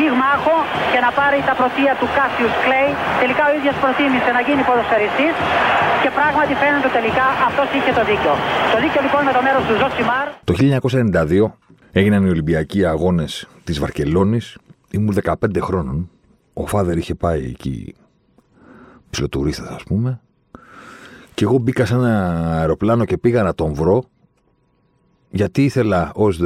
πυγμάχο και να πάρει τα πρωτεία του Κάσιους Κλέι. Τελικά ο ίδιος προτίμησε να γίνει ποδοσφαιριστής και πράγματι φαίνεται τελικά αυτός είχε το δίκιο. Το δίκιο λοιπόν με το μέρος του Ζωσιμάρ. Το 1992 έγιναν οι Ολυμπιακοί Αγώνες της Βαρκελόνης. Ήμουν 15 χρόνων. Ο father είχε πάει εκεί ψιλοτουρίστας ας πούμε. Και εγώ μπήκα σε ένα αεροπλάνο και πήγα να τον βρω γιατί ήθελα ως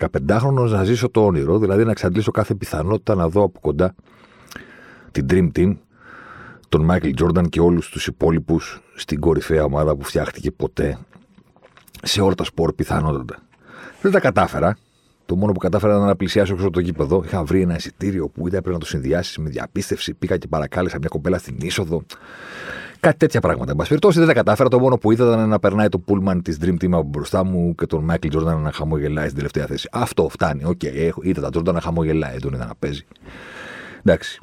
15χρονο να ζήσω το όνειρο, δηλαδή να εξαντλήσω κάθε πιθανότητα να δω από κοντά την Dream Team, τον Μάικλ Τζόρνταν και όλους τους υπόλοιπους στην κορυφαία ομάδα που φτιάχτηκε ποτέ σε όλα τα σπορ πιθανότατα. Δεν τα κατάφερα. Το μόνο που κατάφερα ήταν να πλησιάσω έξω από το γήπεδο. Είχα βρει ένα εισιτήριο που ήταν πρέπει να το συνδυάσεις με διαπίστευση. Πήγα και παρακάλεσα μια κοπέλα στην είσοδο. Κάτι τέτοια πράγματα. Εν πάση περιπτώσει δεν τα κατάφερα. Το μόνο που είδα ήταν να περνάει το πούλμαν της Dream Team από μπροστά μου και τον Michael Jordan να χαμογελάει στην τελευταία θέση. Αυτό φτάνει. OK, okay, είδα τον Jordan να χαμογελάει, δεν τον είδα να παίζει. Εντάξει.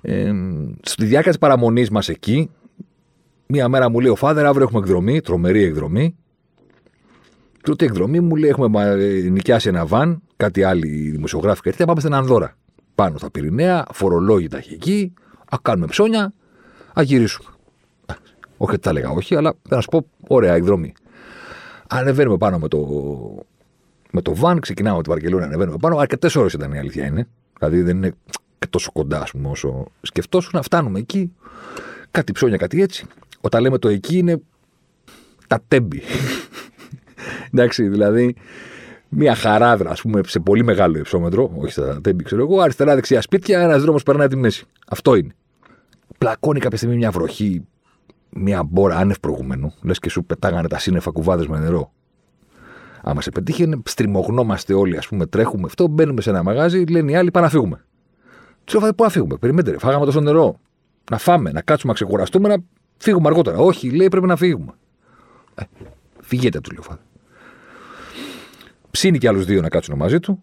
Ε, στη διάρκεια της παραμονής μας εκεί, μία μέρα μου λέει ο Φάδερ, αύριο έχουμε εκδρομή, τρομερή εκδρομή. Τούτη εκδρομή μου λέει: Έχουμε νοικιάσει ένα βαν, κάτι άλλοι δημοσιογράφοι και τέτοια. Πάμε στην Ανδώρα. Πάνω στα Πυρηναία, φορολόγητα εκεί, α κάνουμε ψώνια, Α γυρίσουμε. Όχι ότι τα έλεγα όχι, αλλά να σου πω, ωραία εκδρομή. Ανεβαίνουμε πάνω με το, με το βαν, ξεκινάμε από τη Βαρκελόνη, ανεβαίνουμε πάνω. Αρκετές ώρες ήταν η αλήθεια είναι. Δηλαδή δεν είναι τόσο κοντά, ας πούμε, όσο σκεφτόσουν. Να φτάνουμε εκεί. Κάτι ψώνια, κάτι έτσι. Όταν λέμε το εκεί είναι τα τέμπη. Εντάξει, δηλαδή μια χαράδρα, ας πούμε, σε πολύ μεγάλο υψόμετρο, όχι στα τέμπη, ξέρω εγώ, αριστερά-δεξιά σπίτια, ένας δρόμος περνάει τη μέση. Αυτό είναι πλακώνει κάποια στιγμή μια βροχή, μια μπόρα άνευ προηγουμένου, λες και σου πετάγανε τα σύννεφα κουβάδες με νερό. Άμα σε πετύχει, στριμωγνόμαστε όλοι, ας πούμε, τρέχουμε αυτό, μπαίνουμε σε ένα μαγάζι, λένε οι άλλοι, πάμε να φύγουμε. Τους λέω, πού να φύγουμε, περιμένετε, φάγαμε τόσο νερό. Να φάμε, να κάτσουμε, να ξεκουραστούμε, να φύγουμε αργότερα. Όχι, λέει, πρέπει να φύγουμε. Ε, φυγείτε, του λέω, Ψήνει και άλλους δύο να κάτσουν μαζί του.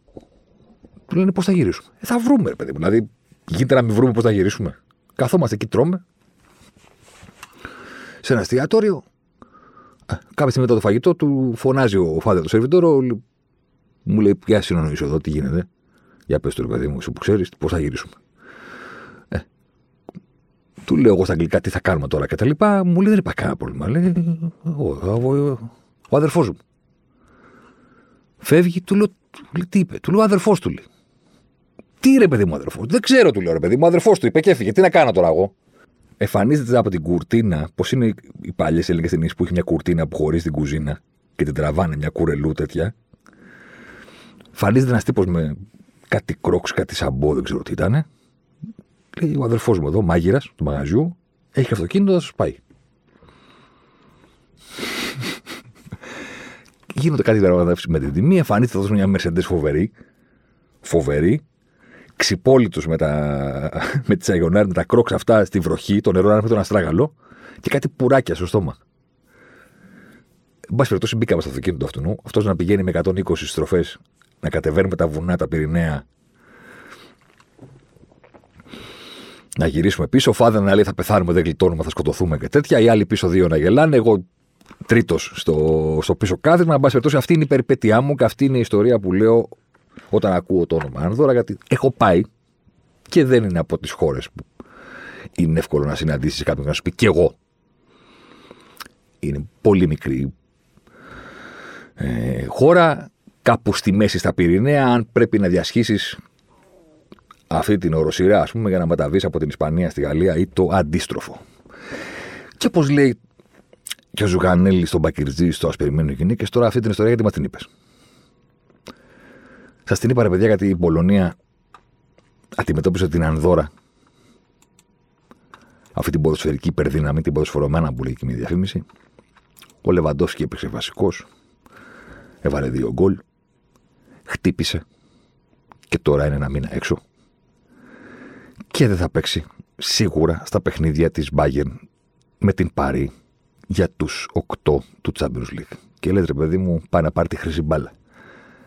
Του λένε πώς θα γυρίσουμε. Ε, θα βρούμε, ρε παιδί μου. Δηλαδή, γίνεται να μην βρούμε πώς θα γυρίσουμε. Καθόμαστε εκεί, τρώμε. Σε ένα εστιατόριο. Κάποια στιγμή μετά το φαγητό του φωνάζει ο φάδερ του σερβιτόρο. Μου λέει: Ποια συνονοήσω εδώ, τι γίνεται. Για πες το παιδί μου, εσύ που ξέρεις, πώς θα γυρίσουμε. Ε, του λέω εγώ στα αγγλικά τι θα κάνουμε τώρα και τα λοιπά. Μου λέει: Δεν υπάρχει κανένα πρόβλημα. Λέει: Ο, ο, ο αδερφός μου. Φεύγει, του λέω: Τι είπε, του λέω: Αδερφός του λέει. Τι ρε παιδί μου αδερφός; Δεν ξέρω, του λέω ρε παιδί μου. Αδερφός του είπε και έφυγε. Τι να κάνω τώρα εγώ; Εμφανίζεται από την κουρτίνα, πώς είναι οι παλιές ελληνικές ταινίες που έχει μια κουρτίνα που χωρί την κουζίνα και την τραβάνε μια κουρελού τέτοια. Εμφανίζεται ένας τύπος με κάτι κρόξ, κάτι σαμπό, δεν ξέρω τι ήταν. Λέει ο αδερφός μου εδώ, μάγειρας του μαγαζιού, έχει αυτοκίνητο, θα σα πάει. Γίνονται κάτι διαπραγματεύσεις με την τιμή, εμφανίζεται εδώ μια Mercedes φοβερή. Φοβερή, ξυπόλυτου με, τα, με τις αγιονάρε, με τα κρόξ αυτά στη βροχή, το νερό να με τον αστράγαλο και κάτι πουράκια στο στόμα. Εν πάση περιπτώσει, μπήκαμε στο αυτοκίνητο αυτού. Αυτός να πηγαίνει με 120 στροφές, να κατεβαίνει με τα βουνά, τα Πυρηναία. Να γυρίσουμε πίσω. Ο Φάδερ να λέει θα πεθάνουμε, δεν γλιτώνουμε, θα σκοτωθούμε και τέτοια. Οι άλλοι πίσω δύο να γελάνε. Εγώ τρίτος στο, στο πίσω κάθισμα. Εν πάση περιπτώσει, αυτή είναι η περιπέτειά μου και αυτή είναι η ιστορία που λέω όταν ακούω το όνομα Άνδωρα, γιατί έχω πάει και δεν είναι από τις χώρες που είναι εύκολο να συναντήσεις κάποιον να σου πει και εγώ. Είναι πολύ μικρή ε, χώρα, κάπου στη μέση στα Πυρηναία, αν πρέπει να διασχίσεις αυτή την οροσυρά, ας πούμε, για να μεταβείς από την Ισπανία στη Γαλλία ή το αντίστροφο. Και όπως λέει και ο Ζουγανέλη στον Μπακυρτζή στο Ασπεριμένο Γυναίκες, τώρα αυτή την ιστορία γιατί μας την είπες. Σα την είπα, ρε παιδιά, γιατί η Πολωνία αντιμετώπισε την Ανδώρα. Αυτή την ποδοσφαιρική υπερδύναμη, την ποδοσφαιρομένα που λέει και μια διαφήμιση. Ο Λεβαντόφσκι έπαιξε βασικός. Έβαλε δύο γκολ. Χτύπησε. Και τώρα είναι ένα μήνα έξω. Και δεν θα παίξει σίγουρα στα παιχνίδια της Bayern με την Πάρη για τους 8 του Champions League. Και λέει ρε παιδί μου, πάει να πάρει τη χρυσή μπάλα.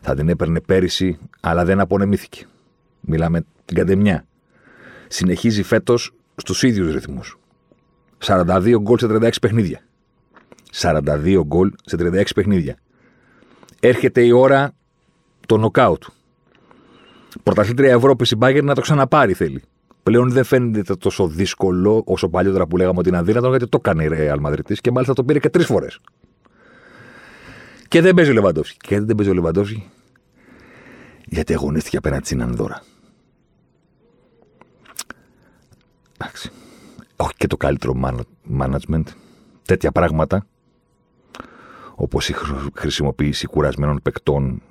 Θα την έπαιρνε πέρυσι, αλλά δεν απονεμήθηκε. Μιλάμε την καντεμιά. Συνεχίζει φέτος στους ίδιους ρυθμούς. 42 γκολ σε 36 παιχνίδια. 42 γκολ σε 36 παιχνίδια. Έρχεται η ώρα το νοκάουτ. Πρωταθλήτρια Ευρώπης η Μπάγκερ να το ξαναπάρει θέλει. Πλέον δεν φαίνεται τόσο δύσκολο όσο παλιότερα που λέγαμε ότι είναι αδύνατο, γιατί το έκανε η Ρεάλ Μαδριτή και μάλιστα το πήρε και τρεις φορές. Και δεν παίζει ο Λεβαντόφσκι. Και δεν παίζει ο Λεβαντόφσκι; Γιατί αγωνίστηκε απέναντι στην Ανδώρα. Εντάξει. Όχι και το καλύτερο management. Τέτοια πράγματα όπως η χρησιμοποίηση κουρασμένων παικτών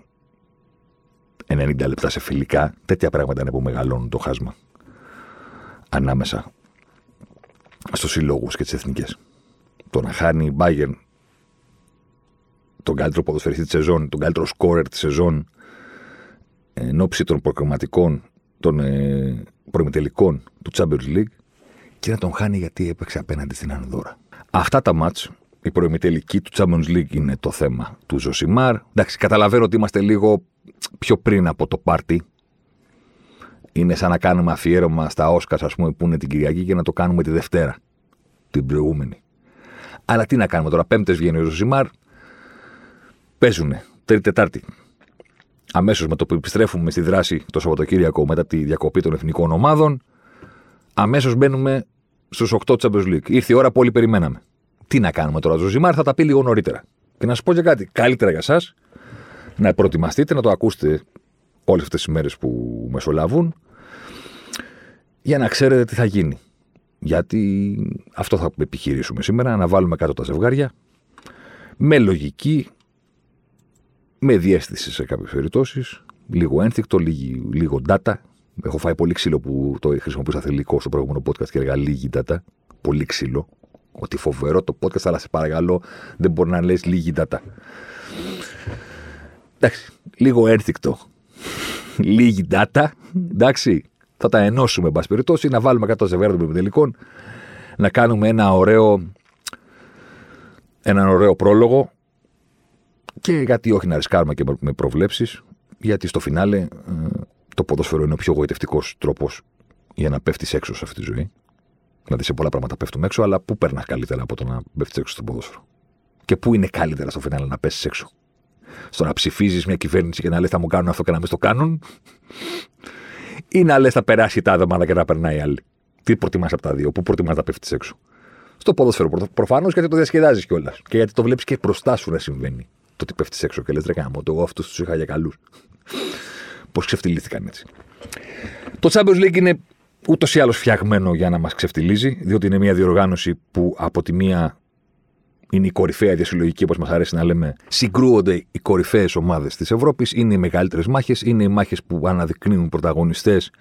90 λεπτά σε φιλικά, τέτοια πράγματα είναι που μεγαλώνουν το χάσμα ανάμεσα στους συλλόγους και τις εθνικές. Το να χάνει η Bayern τον καλύτερο ποδοσφαιριστή της σεζόν, τον καλύτερο σκόρερ της σεζόν, εν ώψη των προκριματικών, των ε, προημιτελικών του Champions League και να τον χάνει γιατί έπαιξε απέναντι στην Ανδώρα. Αυτά τα μάτς, η προημιτελική του Champions League είναι το θέμα του Ζωσιμάρ. Εντάξει, καταλαβαίνω ότι είμαστε λίγο πιο πριν από το πάρτι. Είναι σαν να κάνουμε αφιέρωμα στα Όσκα, ας πούμε, που είναι την Κυριακή και να το κάνουμε τη Δευτέρα. Την προηγούμενη. Αλλά τι να κάνουμε τώρα, Πέμπτες βγαίνει ο Ζωσιμάρ, παίζουνε Τρίτη-Τετάρτη. Αμέσως με το που επιστρέφουμε στη δράση το Σαββατοκύριακο μετά τη διακοπή των εθνικών ομάδων, αμέσως μπαίνουμε στους 8 Champions League. Ήρθε η ώρα που όλοι περιμέναμε. Τι να κάνουμε τώρα, Ζωσιμάρ θα τα πει λίγο νωρίτερα. Και να σας πω και κάτι. Καλύτερα για εσάς να προετοιμαστείτε, να το ακούσετε όλες αυτές τις μέρες που μεσολαβούν, για να ξέρετε τι θα γίνει. Γιατί αυτό θα επιχειρήσουμε σήμερα, να βάλουμε κάτω τα ζευγάρια με λογική, με διέστηση σε κάποιες περιπτώσεις, λίγο ένθικτο, λίγο, λίγο data. Έχω φάει πολύ ξύλο που το χρησιμοποιούσα θελικό στο προηγούμενο podcast και έλεγα λίγη data. Πολύ ξύλο. Ότι φοβερό το podcast, αλλά σε παρακαλώ δεν μπορεί να λες λίγη data. Εντάξει, λίγο ένθικτο. λίγη data. Εντάξει, θα τα ενώσουμε, εν πάση περιπτώσει, να βάλουμε κάτω ζευγάρια των τελικών, να κάνουμε ένα ωραίο, έναν ωραίο πρόλογο και γιατί όχι να ρισκάρουμε και με προβλέψεις, γιατί στο φινάλε ε, το ποδόσφαιρο είναι ο πιο γοητευτικός τρόπος για να πέφτεις έξω σε αυτή τη ζωή. Δηλαδή σε πολλά πράγματα πέφτουμε έξω, αλλά πού περνάς καλύτερα από το να πέφτεις έξω στο ποδόσφαιρο; Και πού είναι καλύτερα στο φινάλε να πέσεις έξω; Στο να ψηφίζεις μια κυβέρνηση και να λες θα μου κάνουν αυτό και να μην το κάνουν, ή να λες θα περάσει τα άδεμα και να περνάει άλλη. Τι προτιμάς από τα δύο, πού προτιμάς να πέφτεις έξω; Στο ποδόσφαιρο προφανώς γιατί το διασκεδάζεις κιόλας. Και γιατί το βλέπεις και μπροστά σου να συμβαίνει το ότι πέφτεις έξω και λες: Ρε κάνω, εγώ αυτούς τους είχα για καλούς. Πώς ξεφτυλίστηκαν έτσι. Το Champions League είναι ούτως ή άλλως φτιαγμένο για να μας ξεφτυλίζει, διότι είναι μια διοργάνωση που από τη μία είναι η κορυφαία διασυλλογική, όπως μας αρέσει να λέμε. Συγκρούονται οι κορυφαίες ομάδες της Ευρώπης, είναι οι μεγαλύτερες μάχες, είναι οι μάχες που αναδεικνύουν πρωταγωνιστές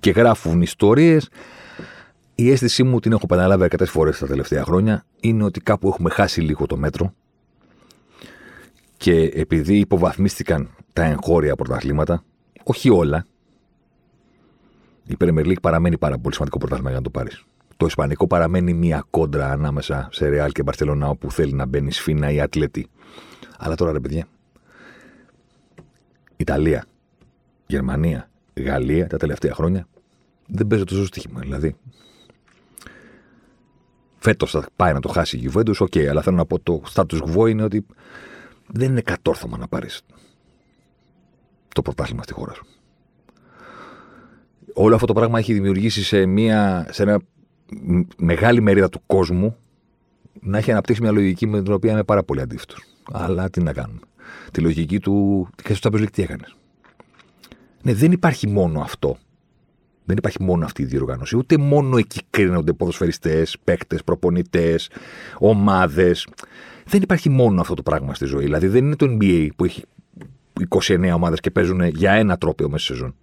και γράφουν ιστορίες. Η αίσθησή μου, την έχω επαναλάβει αρκετές φορές τα τελευταία χρόνια, είναι ότι κάπου έχουμε χάσει λίγο το μέτρο και επειδή υποβαθμίστηκαν τα εγχώρια πρωταθλήματα, όχι όλα, η Premier League παραμένει πάρα πολύ σημαντικό πρωτάθλημα για να το πάρεις. Το Ισπανικό παραμένει μια κόντρα ανάμεσα σε Ρεάλ και Μπαρσελόνα όπου θέλει να μπαίνει σφήνα η Ατλέτι. Αλλά τώρα ρε παιδιά, Ιταλία, Γερμανία, Γαλλία τα τελευταία χρόνια δεν παίζει τόσο στοίχημα. Δηλαδή, φέτος θα πάει να το χάσει η Juventus, OK, okay, αλλά θέλω να πω το status quo είναι ότι δεν είναι κατόρθωμα να πάρεις το πρωτάθλημα στη χώρα σου. Όλο αυτό το πράγμα έχει δημιουργήσει σε, μια, σε ένα μεγάλη μερίδα του κόσμου να έχει αναπτύξει μια λογική με την οποία είμαι πάρα πολύ αντίθετος. Αλλά τι να κάνουμε. Τη λογική του. Και στο Champions τι έκανες. Ναι, δεν υπάρχει μόνο αυτό. Δεν υπάρχει μόνο αυτή η διοργάνωση. Ούτε μόνο εκεί κρίνονται ποδοσφαιριστές, παίκτες, προπονητές, ομάδες. Δεν υπάρχει μόνο αυτό το πράγμα στη ζωή. Δηλαδή δεν είναι το NBA που έχει 29 ομάδες και παίζουν για ένα τρόπαιο μέσα στη σεζόν.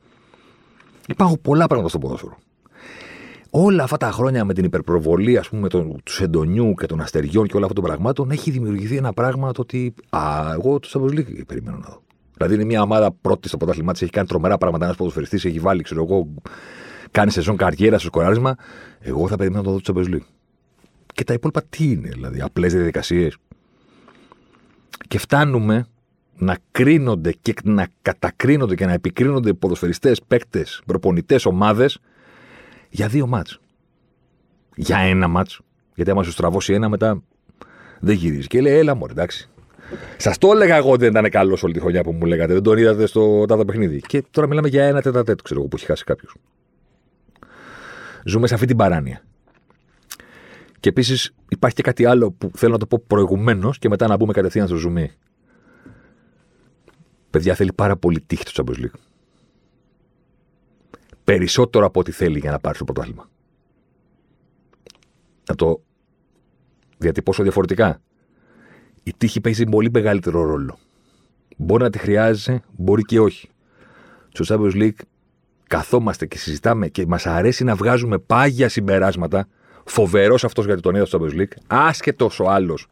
Υπάρχουν πολλά πράγματα στο ποδόσφαιρο. Όλα αυτά τα χρόνια με την υπερπροβολή ας πούμε, τους Σεντονιού και των αστεριών και όλα αυτών των πραγμάτων έχει δημιουργηθεί ένα πράγμα το ότι. Α, εγώ τους Champions League περιμένω να δω. Δηλαδή είναι μια ομάδα πρώτη στο πρωτάθλημά της, έχει κάνει τρομερά πράγματα. Ένας ποδοσφαιριστής έχει βάλει, ξέρω εγώ, κάνει σεζόν καριέρα στο σκοράρισμα. Εγώ θα περιμένω να το δω τους Champions League. Και τα υπόλοιπα τι είναι, δηλαδή, απλές διαδικασίες. Και φτάνουμε να κρίνονται και να κατακρίνονται και να επικρίνονται ποδοσφαιριστές, παίκτες, προπονητές, ομάδες για δύο μάτς. Για ένα μάτς. Γιατί άμα σου στραβώσει ένα, μετά δεν γυρίζεις. Και λέει, έλα μου, εντάξει. Σας το έλεγα εγώ ότι δεν ήταν καλός όλη τη χρονιά που μου λέγατε. Δεν τον είδατε στο τάδε παιχνίδι. Και τώρα μιλάμε για ένα τέταρτο, ξέρω εγώ, που έχει χάσει κάποιος. Ζούμε σε αυτή την παράνοια. Και επίσης υπάρχει και κάτι άλλο που θέλω να το πω προηγουμένως και μετά να μπούμε κατευθείαν στο ζουμί. Παιδιά θέλει πάρα πολύ τύχη το Champions League. Περισσότερο από ό,τι θέλει για να πάρει το πρωτάθλημα. Να το διατυπώσω διαφορετικά. Η τύχη παίζει πολύ μεγαλύτερο ρόλο. Μπορεί να τη χρειάζεσαι, μπορεί και όχι. Στο Champions League καθόμαστε και συζητάμε και μας αρέσει να βγάζουμε πάγια συμπεράσματα. Φοβερός αυτός γιατί τον είδα στο Champions League, άσχετο ο άλλος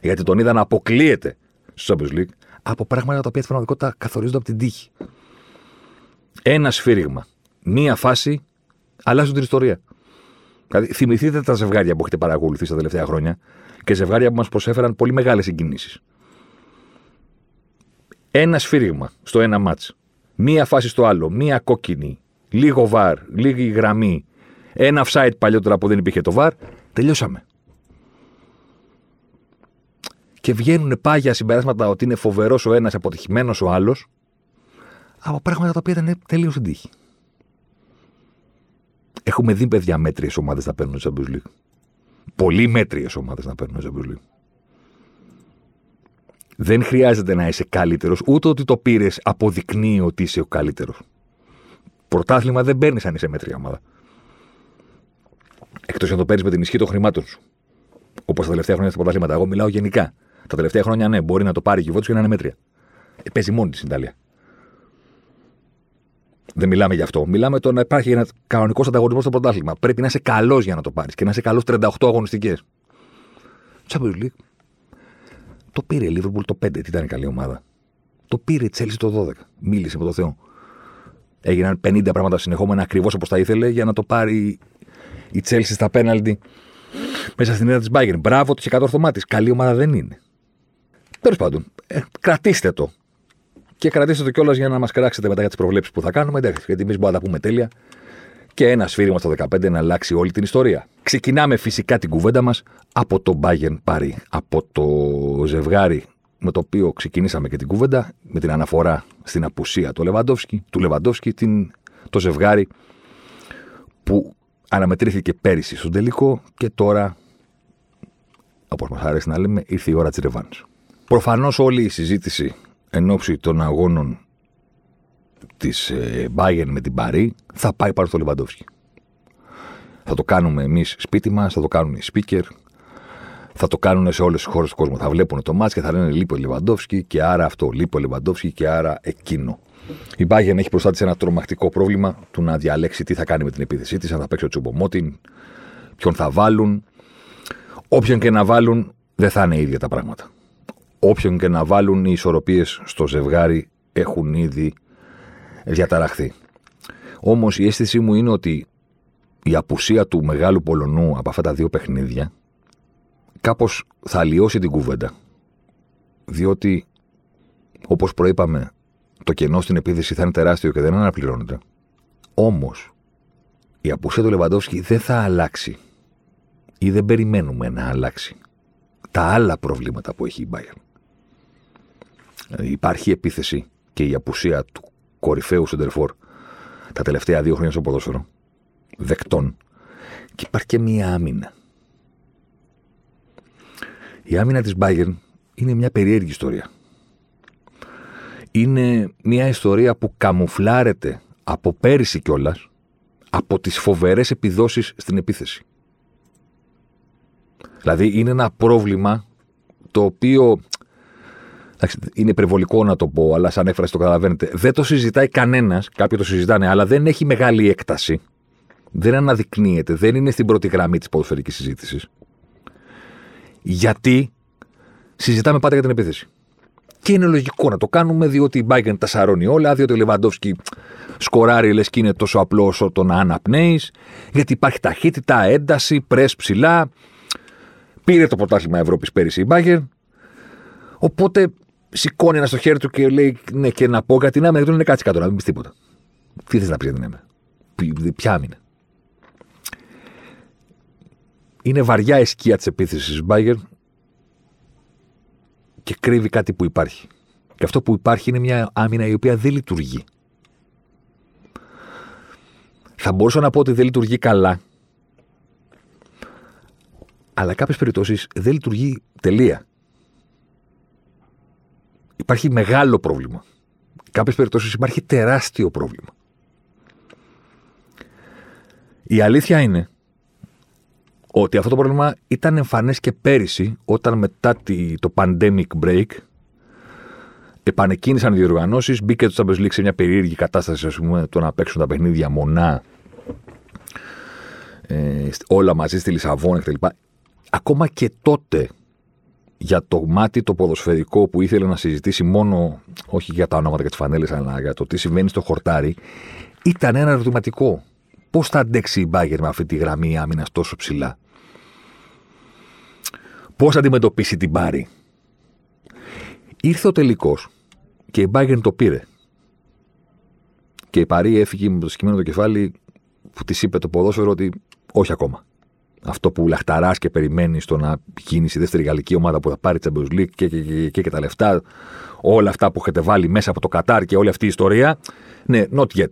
γιατί τον είδα να αποκλείεται στο Champions League, από πράγματα τα οποία στην πραγματικότητα καθορίζονται από την τύχη. Ένα σφύριγμα, μία φάση αλλάζουν την ιστορία. Δηλαδή, θυμηθείτε τα ζευγάρια που έχετε παρακολουθήσει τα τελευταία χρόνια και ζευγάρια που μας προσέφεραν πολύ μεγάλες συγκινήσεις. Ένα σφύριγμα στο ένα μάτς, μία φάση στο άλλο, μία κόκκινη, λίγο βαρ, λίγη γραμμή, ένα offside παλιότερα που δεν υπήρχε το βαρ, τελειώσαμε. Και βγαίνουν πάγια συμπεράσματα ότι είναι φοβερός ο ένας, αποτυχημένος ο άλλος, από πράγματα τα οποία ήταν τελείως στην τύχη. Έχουμε δει παιδιά μέτριες ομάδες να παίρνουν Champions League. Πολύ μέτριες ομάδες να παίρνουν Champions League. Δεν χρειάζεται να είσαι καλύτερος, ούτε ότι το πήρες αποδεικνύει ότι είσαι ο καλύτερος. Πρωτάθλημα δεν παίρνεις αν είσαι μέτρια ομάδα. Εκτός αν το παίρνεις με την ισχύ των χρημάτων σου. Όπως τα τελευταία χρόνια στα πρωτάθληματα. Εγώ μιλάω γενικά. Τα τελευταία χρόνια, ναι, μπορεί να το πάρει η Γιουβέντου και να είναι μέτρια. Ε, παίζει μόνη της στην Ιταλία. Δεν μιλάμε γι' αυτό. Μιλάμε το να υπάρχει ένας κανονικός ανταγωνισμός στο πρωτάθλημα. Πρέπει να είσαι καλός για να το πάρεις και να είσαι καλός 38 αγωνιστικές. Champions League. Το πήρε η Liverpool το 5, τι ήταν η καλή ομάδα. Το πήρε η Chelsea το 12. Μίλησε με τον Θεό. Έγιναν 50 πράγματα συνεχόμενα ακριβώς όπως τα ήθελε για να το πάρει η Chelsea στα πέναλτι μέσα στην έδρα της Bayern. Μπράβο, το είχε κατορθωμάτη. Καλή ομάδα δεν είναι. Τέλος πάντων, ε, κρατήστε το. Και κρατήστε το κιόλας για να μας κράξετε μετά για τις προβλέψεις που θα κάνουμε. Εντάξει, γιατί εμείς μπορούμε να τα πούμε τέλεια. Και ένα σφύριγμα στο 15 να αλλάξει όλη την ιστορία. Ξεκινάμε φυσικά την κουβέντα μας από το Bayern Paris. Από το ζευγάρι με το οποίο ξεκινήσαμε και την κουβέντα, με την αναφορά στην απουσία του Λεβαντόφσκι, του Λεβαντόφσκι την, το ζευγάρι που αναμετρήθηκε πέρυσι στον τελικό και τώρα, όπως μας αρέσει να λέμε, ήρθε η ώρα της Ρεβάν. Προφανώς όλη η συζήτηση εν ώψη των αγώνων της ε, Bayern με την Παρή θα πάει πάνω στο Λεβαντόφσκι. Θα το κάνουμε εμείς σπίτι μας, θα το κάνουν οι speaker, θα το κάνουν σε όλες τις χώρες του κόσμου. Θα βλέπουν το μάτς και θα λένε Λίπο Λεβαντόφσκι και άρα αυτό, Λίπο Λεβαντόφσκι και άρα εκείνο. Η Bayern έχει μπροστά τη ένα τρομακτικό πρόβλημα του να διαλέξει τι θα κάνει με την επίθεσή της, αν θα παίξει ο Τσουμπομότιν, ποιον θα βάλουν. Όποιον και να βάλουν, δεν θα είναι ίδια τα πράγματα. Όποιον και να βάλουν, οι ισορροπίες στο ζευγάρι έχουν ήδη διαταραχθεί. Όμως η αίσθησή μου είναι ότι η απουσία του μεγάλου Πολωνού από αυτά τα δύο παιχνίδια κάπως θα αλλοιώσει την κουβέντα. Διότι, όπως προείπαμε, το κενό στην επίθεση θα είναι τεράστιο και δεν αναπληρώνεται. Όμως, η απουσία του Λεβαντόφσκι δεν θα αλλάξει ή δεν περιμένουμε να αλλάξει τα άλλα προβλήματα που έχει η Bayern. Δηλαδή, υπάρχει επίθεση και η απουσία του κορυφαίου σεντερφόρ τα τελευταία δύο χρόνια στο ποδόσφαιρο, δεκτών, και υπάρχει και μία άμυνα. Η άμυνα της Bayern είναι μια περίεργη ιστορία είναι μια ιστορία που καμουφλάρεται από πέρυσι κιόλας από τις φοβερές επιδόσεις στην επίθεση. Δηλαδή είναι ένα πρόβλημα το οποίο είναι υπερβολικό να το πω, αλλά σαν έφραση το καταλαβαίνετε. Δεν το συζητάει κανένας, κάποιοι το συζητάνε, αλλά δεν έχει μεγάλη έκταση. Δεν αναδεικνύεται, δεν είναι στην πρώτη γραμμή της ποδοσφαιρικής συζήτησης. Γιατί συζητάμε πάντα για την επίθεση. Και είναι λογικό να το κάνουμε, διότι η Bayern τα σαρώνει όλα, διότι ο Λεβαντόφσκι σκοράρει λες και είναι τόσο απλό όσο το να αναπνέεις, γιατί υπάρχει ταχύτητα, ένταση, πρες ψηλά. Πήρε το πρωτάθλημα Ευρώπης πέρυσι η Μπάγκερ. Οπότε σηκώνει ένα στο χέρι του και λέει: Ναι, και να πω κάτι. Να μην είναι κάτσε κάτω, να μην πεις τίποτα. Τι θες να πεις για την έμενα. Ποια άμυνα; Είναι βαριά η σκιά της επίθεσης της Μπάγκερ και κρύβει κάτι που υπάρχει. Και αυτό που υπάρχει είναι μια άμυνα η οποία δεν λειτουργεί. Θα μπορούσα να πω ότι δεν λειτουργεί καλά. Αλλά κάποιες περιπτώσεις δεν λειτουργεί τελεία. Υπάρχει μεγάλο πρόβλημα. Κάποιες περιπτώσεις υπάρχει τεράστιο πρόβλημα. Η αλήθεια είναι ότι αυτό το πρόβλημα ήταν εμφανές και πέρυσι, όταν μετά το pandemic break επανεκκίνησαν οι διοργανώσεις, μπήκε το Champions League σε μια περίεργη κατάσταση, ας πούμε, το να παίξουν τα παιχνίδια μονά, ε, όλα μαζί στη Λισαβόνα κτλ. Ακόμα και τότε για το μάτι το ποδοσφαιρικό που ήθελε να συζητήσει μόνο, όχι για τα ονόματα και τις φανέλες, αλλά για το τι συμβαίνει στο χορτάρι, ήταν ένα ερωτηματικό. Πώς θα αντέξει η Μπάγκερ με αυτή τη γραμμή άμυνας τόσο ψηλά; Πώς θα αντιμετωπίσει την Πάρη. Ήρθε ο τελικός και η Μπάγκερ το πήρε. Και η Παρή έφυγε με το σκημένο το κεφάλι που της είπε το ποδόσφαιρο ότι όχι ακόμα. Αυτό που λαχταράς και περιμένεις στο να γίνεις η δεύτερη γαλλική ομάδα που θα πάρει Champions League και, και, και, και, και τα λεφτά, όλα αυτά που έχετε βάλει μέσα από το Κατάρ και όλη αυτή η ιστορία. Ναι, not yet.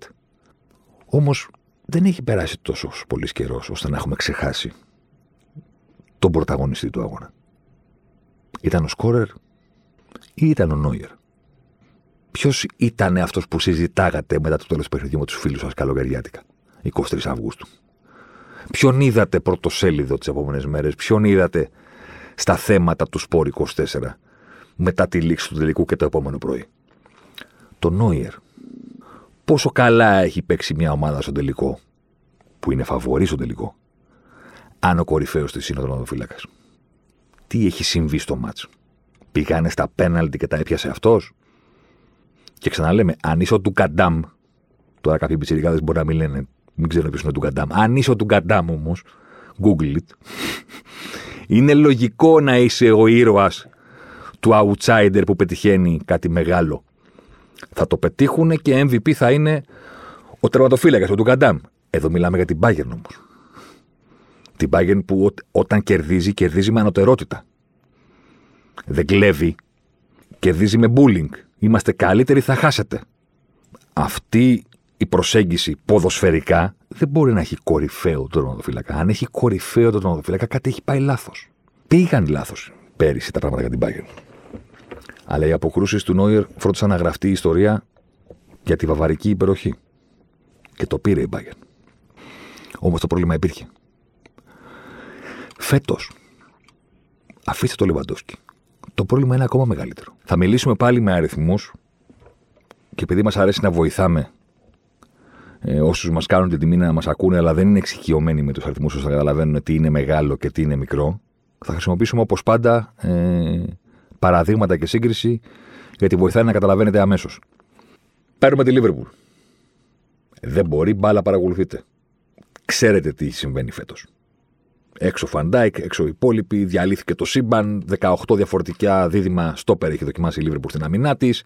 Όμως δεν έχει περάσει τόσο πολύς καιρός ώστε να έχουμε ξεχάσει τον πρωταγωνιστή του αγώνα. Ήταν ο Σκόρερ ή ήταν ο Νόιερ; Ποιος ήταν αυτός που συζητάγατε μετά το τέλος του παιχνιδιού με τους φίλους σας καλοκαιριάτικα, 23 Αυγούστου; Ποιον είδατε πρωτοσέλιδο τις επόμενες μέρες, ποιον είδατε στα θέματα του Σπόρ 24 μετά τη λήξη του τελικού και το επόμενο πρωί; Το Νόιερ. Πόσο καλά έχει παίξει μια ομάδα στο τελικό, που είναι φαβορή στο τελικό, αν ο κορυφαίος της είναι ο τερματοφύλακα. Τι έχει συμβεί στο μάτσο. Πήγανε στα πέναλτι και τα έπιασε αυτός. Και ξαναλέμε, αν είσαι ο Ντουκαντάμ, τώρα κάποιοι πιτσιρικάδε μπορεί να μην λένε, μην ξέρω ποιος είναι ο Ντουκαντάμ. Αν είσαι ο Ντουκαντάμ όμως, Google it. είναι λογικό να είσαι ο ήρωας του outsider που πετυχαίνει κάτι μεγάλο. Θα το πετύχουν και MVP θα είναι ο τερματοφύλακας, ο Ντουκαντάμ. Εδώ μιλάμε για την Bayern όμως. Την Bayern που όταν κερδίζει, κερδίζει με ανωτερότητα. Δεν κλέβει. Κερδίζει με bullying. Είμαστε καλύτεροι, θα χάσετε. Αυτή η προσέγγιση ποδοσφαιρικά δεν μπορεί να έχει κορυφαίο τον τερματοφύλακα. Αν έχει κορυφαίο τον τερματοφύλακα, κάτι έχει πάει λάθος. Πήγαν λάθος πέρυσι τα πράγματα για την Bayern. Αλλά οι αποκρούσεις του Νόιερ φρόντισαν να γραφτεί η ιστορία για τη βαβαρική υπεροχή. Και το πήρε η Bayern. Όμως το πρόβλημα υπήρχε. Φέτος, αφήστε το Λεβαντόσκι. Το πρόβλημα είναι ακόμα μεγαλύτερο. Θα μιλήσουμε πάλι με αριθμούς και επειδή μας αρέσει να βοηθάμε ε, όσους μας κάνουν την τιμή να μας ακούνε, αλλά δεν είναι εξοικειωμένοι με τους αριθμούς ώστε να καταλαβαίνουν τι είναι μεγάλο και τι είναι μικρό, θα χρησιμοποιήσουμε όπως πάντα ε, παραδείγματα και σύγκριση γιατί βοηθάει να καταλαβαίνετε αμέσως. Παίρνουμε τη Λίβερπουλ. Δεν μπορεί, μπάλα παρακολουθείτε. Ξέρετε τι συμβαίνει φέτος. Έξω Φαν Ντάικ, έξω οι υπόλοιποι, διαλύθηκε το σύμπαν. 18 διαφορετικά δίδυμα στόπερ έχει δοκιμάσει η Λίβερπουλ στην άμυνά της.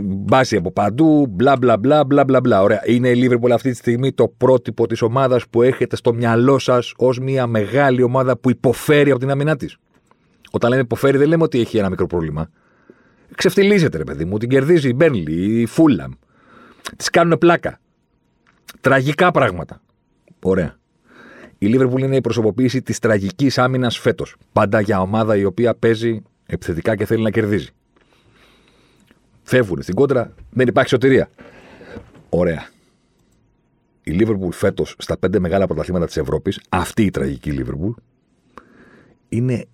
Μπάζει από παντού, μπλα μπλα μπλα μπλα μπλα μπλα. Ωραία. Είναι η Λίβερπουλ αυτή τη στιγμή το πρότυπο της ομάδας που έχετε στο μυαλό σας ως μια μεγάλη ομάδα που υποφέρει από την άμυνά της. Όταν λέμε υποφέρει, δεν λέμε ότι έχει ένα μικρό πρόβλημα. Ξεφτιλίζεται, ρε παιδί μου, την κερδίζει η Μπέρνλι, η Φούλαμ. Της κάνουν πλάκα. Τραγικά πράγματα. Ωραία. Η Λίβερπουλ είναι η προσωποποίηση της τραγικής άμυνας φέτος. Πάντα για ομάδα η οποία παίζει επιθετικά και θέλει να κερδίζει. Φεύγουν στην κόντρα, δεν υπάρχει σωτηρία. Ωραία. Η Λίβερπουλ φέτος στα πέντε μεγάλα πρωταθλήματα της Ευρώπης, αυτή η τραγική Λίβερπουλ, είναι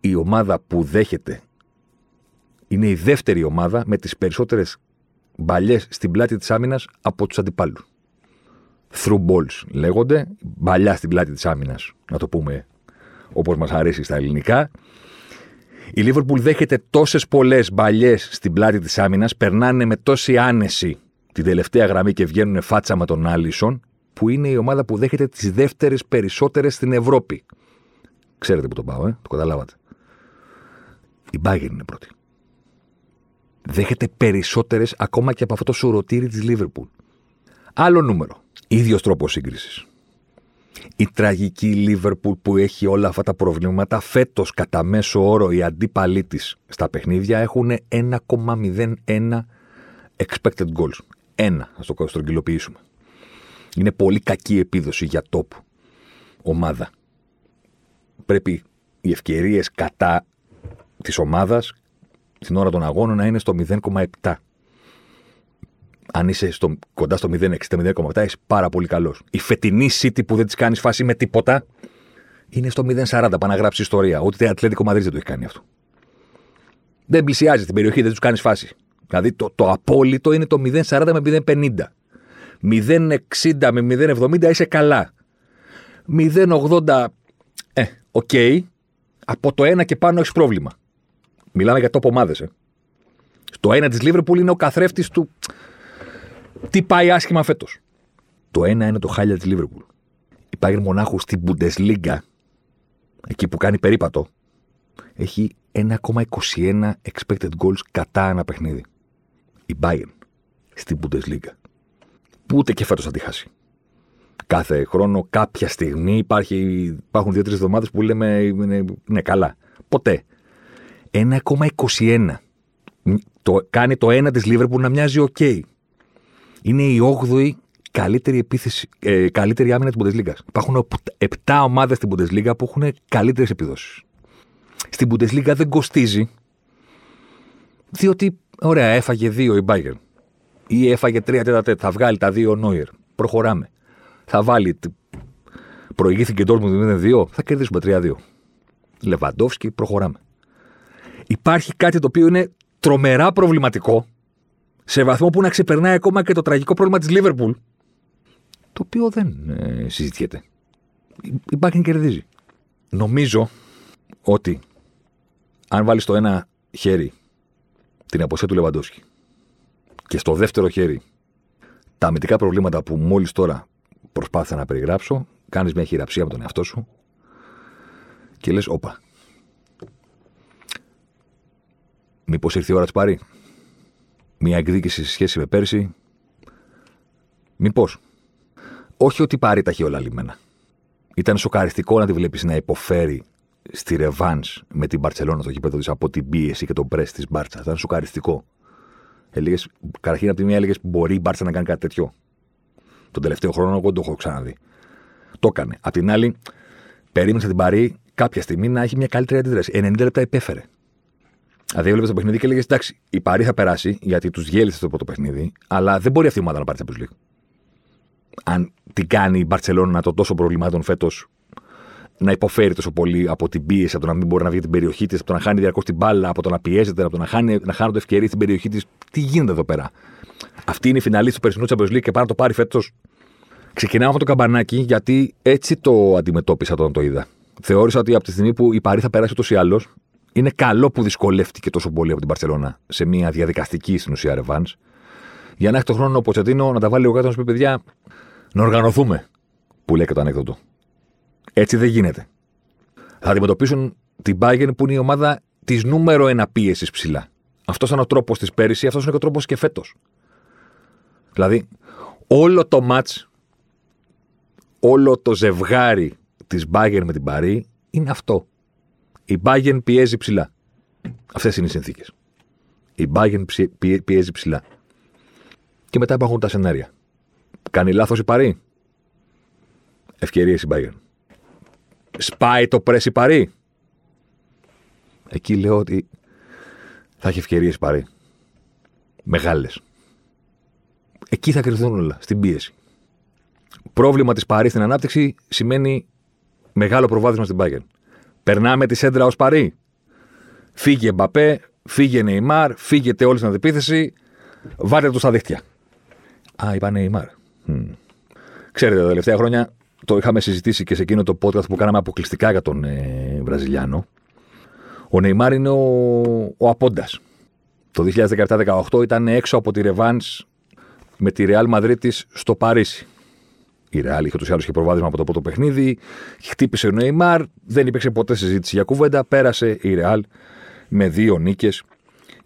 η ομάδα που δέχεται. Είναι η δεύτερη ομάδα με τις περισσότερες μπαλιές στην πλάτη της άμυνας από τους αντιπάλους. Through balls λέγονται, μπαλιά στην πλάτη της άμυνας, να το πούμε όπως μας αρέσει στα ελληνικά. Η Λίβερπουλ δέχεται τόσες πολλές μπαλιές στην πλάτη της άμυνας, περνάνε με τόση άνεση την τελευταία γραμμή και βγαίνουν φάτσα με τον Άλισον, που είναι η ομάδα που δέχεται τις δεύτερες περισσότερες στην Ευρώπη. Ξέρετε που το πάω, ε; το καταλάβατε. Η Bayern είναι πρώτη. Δέχεται περισσότερες ακόμα και από αυτό το σουρωτήρι της Λίβερπουλ. Άλλο νούμερο. Ίδιος τρόπος σύγκρισης. Η τραγική Λίβερπουλ που έχει όλα αυτά τα προβλήματα, φέτος κατά μέσο όρο οι αντίπαλοι της στα παιχνίδια έχουν 1,01 expected goals. Ένα, ας το στρογγυλοποιήσουμε. Είναι πολύ κακή επίδοση για top ομάδα. Πρέπει οι ευκαιρίες κατά της ομάδας την ώρα των αγώνων να είναι στο 0,7. Αν είσαι στο, κοντά στο 0,60-0,7, είσαι πάρα πολύ καλός. Η φετινή City που δεν της κάνεις φάση με τίποτα είναι στο 0,40. Πάει να γράψεις ιστορία. Ούτε Ατλέτικο Μαδρίτη δεν το έχει κάνει αυτό. Δεν πλησιάζει την περιοχή, δεν τους κάνεις φάση. Δηλαδή το, το απόλυτο είναι το 0,40 με 0,50. 0,60 με 0,70 είσαι καλά. 0,80 ε, OK. Okay. Από το ένα και πάνω έχεις πρόβλημα. Μιλάμε για top ομάδες. Ε. Το ένα της Λίβερπουλ είναι ο καθρέφτης του. Τι πάει άσχημα φέτος. Το ένα είναι το χάλια της Λίβερπουλ. Η Μπάγερν Μονάχου στην Bundesliga, εκεί που κάνει περίπατο, έχει 1,21 expected goals κατά ένα παιχνίδι. Η Bayern στην Bundesliga. Που ούτε και φέτος θα τη χάσει. Κάθε χρόνο, κάποια στιγμή υπάρχει, υπάρχουν δύο-τρεις εβδομάδες που λέμε είναι, είναι καλά. Ποτέ. 1,21. Το, κάνει το ένα της Λίβερπουλ να μοιάζει οκ. Είναι η 8η καλύτερη, επίθεση, ε, καλύτερη άμυνα της Bundesliga. Υπάρχουν 7 ομάδες στην Bundesliga που έχουν καλύτερες επιδόσεις. Στην Bundesliga δεν κοστίζει, διότι, ωραία, έφαγε δύο η Bayern. Ή έφαγε τρία τέταρτα θα βγάλει τα δύο ο Νόιερ. Προχωράμε. Θα βάλει. Προηγήθηκε η Dortmund 0-2, θα κερδίσουμε 3-2. Λεβαντόφσκι, προχωράμε υπάρχει κάτι το οποίο είναι τρομερά προβληματικό σε βαθμό που να ξεπερνάει ακόμα και το τραγικό πρόβλημα της Λίβερπουλ. Το οποίο δεν ε, συζητιέται. Υπάρχει και κερδίζει. Νομίζω ότι αν βάλεις στο ένα χέρι την αποσία του Λεβαντόσκη και στο δεύτερο χέρι τα αμυντικά προβλήματα που μόλις τώρα προσπάθησα να περιγράψω, κάνεις μια χειραψία με τον εαυτό σου και λες: Όπα, Μήπως ήρθε η ώρα της πάρει. Μια εκδίκηση σε σχέση με πέρσι. Μήπως. Όχι ότι πάρει τα χείλα λιμένα. Ήταν σοκαριστικό να τη βλέπεις να υποφέρει στη ρεβάν με την Μπαρσελόνα το γήπεδο της από την πίεση και τον πρέσ της Μπάρτσα. Ήταν σοκαριστικό. Έλεγες, καταρχήν από τη μία έλεγες μπορεί η Μπάρτσα να κάνει κάτι τέτοιο. Τον τελευταίο χρόνο εγώ δεν το έχω ξαναδεί. Το έκανε. Απ' την άλλη, περίμενε την Παρή κάποια στιγμή να έχει μια καλύτερη αντίδραση. 90 λεπτά υπέφερε. Δηλαδή, έβλεπες το παιχνίδι και έλεγες: Εντάξει, η Παρή θα περάσει γιατί τους γέλισε το πρώτο παιχνίδι, αλλά δεν μπορεί αυτή η ομάδα να πάρει Champions League. Αν την κάνει η Μπαρσελόνα το τόσο προβλημάτων φέτος να υποφέρει τόσο πολύ από την πίεση, από το να μην μπορεί να βγει την περιοχή της, από το να χάνει διαρκώς την μπάλα, από το να πιέζεται, από το να, χάνει, να χάνονται ευκαιρίες στην περιοχή της. Τι γίνεται εδώ πέρα; Αυτή είναι η φιναλή του περσινού Champions League και πάνω το πάρει φέτος. Ξεκινάω αυτό το καμπανάκι γιατί έτσι το αντιμετώπισα όταν το είδα. Θεώρησα ότι από τη στιγμή που η Παρή θα περάσει ούτως ή άλλως, είναι καλό που δυσκολεύτηκε τόσο πολύ από την Παρσελώνα σε μια διαδικαστική στην ουσία ρεβάν. Για να έχει τον χρόνο ο Ποτσετίνο να τα βάλει ο κάτω να σου πει: Παιδιά, να οργανωθούμε. Που λέει και το ανέκδοτο. Έτσι δεν γίνεται. Θα αντιμετωπίσουν την Bayern που είναι η ομάδα της νούμερο ένα πίεσης ψηλά. Αυτός ήταν ο τρόπος της πέρυσι, αυτός είναι και ο τρόπος και φέτος. Δηλαδή, όλο το ματ, όλο το ζευγάρι της Bayern με την Παρή είναι αυτό. Η Bayern πιέζει ψηλά. Αυτές είναι οι συνθήκες. Η Bayern πιέζει ψηλά. Και μετά υπάρχουν τα σενάρια. Κάνει λάθος η Παρή. Ευκαιρίες η Bayern. Σπάει το πρέσι Παρή. Εκεί λέω ότι θα έχει ευκαιρίες η Παρή. Μεγάλες. Εκεί θα κρυφθούν όλα, στην πίεση. Πρόβλημα της Παρή στην ανάπτυξη σημαίνει μεγάλο προβάδισμα στην Bayern. Περνάμε τη σέντρα ως παρή. Φύγε Μπαπέ, φύγε Νεϊμάρ, φύγετε όλοι στην αντιπίθεση, βάλτε τους στα δίχτυα. Α, είπα Νεϊμάρ. Ξέρετε, τα τελευταία χρόνια το είχαμε συζητήσει και σε εκείνο το podcast που κάναμε αποκλειστικά για τον ε, Βραζιλιάνο. Ο Νεϊμάρ είναι ο, ο Απόντας. Το 2017-18 ήταν έξω από τη Ρεβάνς με τη Real Madrid στο Παρίσι. Η Ρεάλ είχε ούτως ή άλλως και προβάδισμα από το πρώτο παιχνίδι. Χτύπησε ο Νεϊμάρ. Δεν υπήρξε ποτέ συζήτηση για κουβέντα. Πέρασε η Ρεάλ με δύο νίκες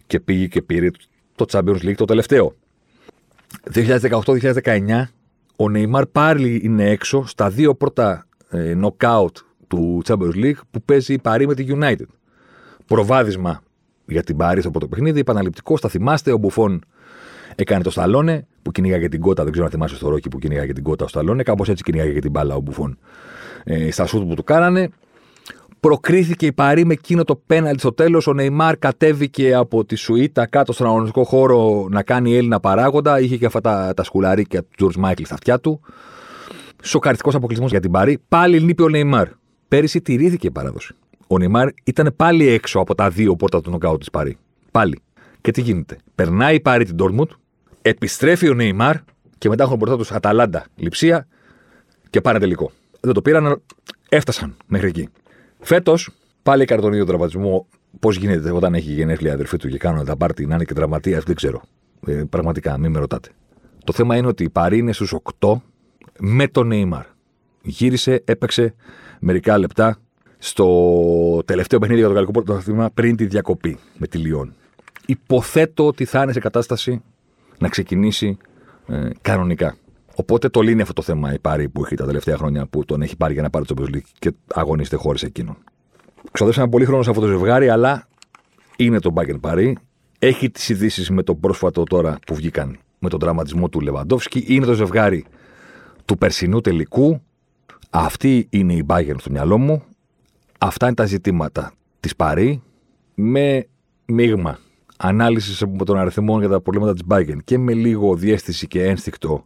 και πήγε και πήρε το Champions League το τελευταίο. 2018-2019 ο Νεϊμάρ πάλι είναι έξω στα δύο πρώτα ε, knockout του Champions League που παίζει η Παρί με τη United. Προβάδισμα για την Παρί στο πρώτο παιχνίδι, επαναληπτικό, θα θυμάστε, ο Μπουφόν έκανε το Σταλόνε που κυνήγαγε την κότα, δεν ξέρω αν θυμάσαι στο Ρόκι που κυνήγαγε την κότα ο Σταλόνε, κάπως έτσι κυνήγαγε την μπάλα ο Μπουφόν ε, στα σούτ που του κάνανε. Προκρίθηκε η Παρί με εκείνο το πέναλτι στο τέλος. Ο Νεϊμάρ κατέβηκε από τη σουίτα κάτω στον αγωνιστικό χώρο να κάνει Έλληνα παράγοντα. Είχε και αυτά τα, τα σκουλαρίκια του Τζορτ Μάικλ στα αυτιά του. Σοκαριστικός αποκλεισμός για την Παρή. Πάλι λείπει ο Νεϊμάρ. Πέρυσι τηρήθηκε η παράδοση. Ο Νεϊμάρ ήταν πάλι έξω από τα δύο πόρτα του νοκάου της Παρή. Πάλι. Και τι γίνεται. Περνάει η Παρή την Ντόρμουντ, επιστρέφει ο Νεϊμάρ και μετά έχουν μπροστά τους Αταλάντα, λειψία και πάνε τελικό. Δεν το πήραν, έφτασαν μέχρι εκεί. Φέτος, πάλι έκανε τον ίδιο τραυματισμό. Πώς γίνεται όταν έχει γενέθλια αδερφή του και κάνουν τα πάρτι να είναι και τραυματίας, δεν ξέρω. Ε, πραγματικά, μην με ρωτάτε. Το θέμα είναι ότι η Παρή είναι στους 8 με τον Νεϊμάρ. Γύρισε, έπαιξε μερικά λεπτά στο τελευταίο παιχνίδι για το γαλλικό πρωτάθλημα πριν τη διακοπή με τη Λιόν. Υποθέτω ότι θα είναι σε κατάσταση να ξεκινήσει ε, κανονικά. Οπότε το λύνει αυτό το θέμα η Πάρη που έχει τα τελευταία χρόνια που τον έχει πάρει για να πάρει το Champions και αγωνίζεται χώρε εκείνον. Ξοδέψαμε πολύ χρόνο σε αυτό το ζευγάρι, αλλά είναι το Μπάγκερ Πάρη. Έχει τις ειδήσεις με το πρόσφατο τώρα που βγήκαν με τον τραυματισμό του Λεβαντόφσκι. Είναι το ζευγάρι του περσινού τελικού. Αυτή είναι η Bayern στο μυαλό μου. Αυτά είναι τα ζητήματα της Παρή με μείγμα ανάλυσης των αριθμών για τα προβλήματα της Bayern και με λίγο διέστηση και ένστικτο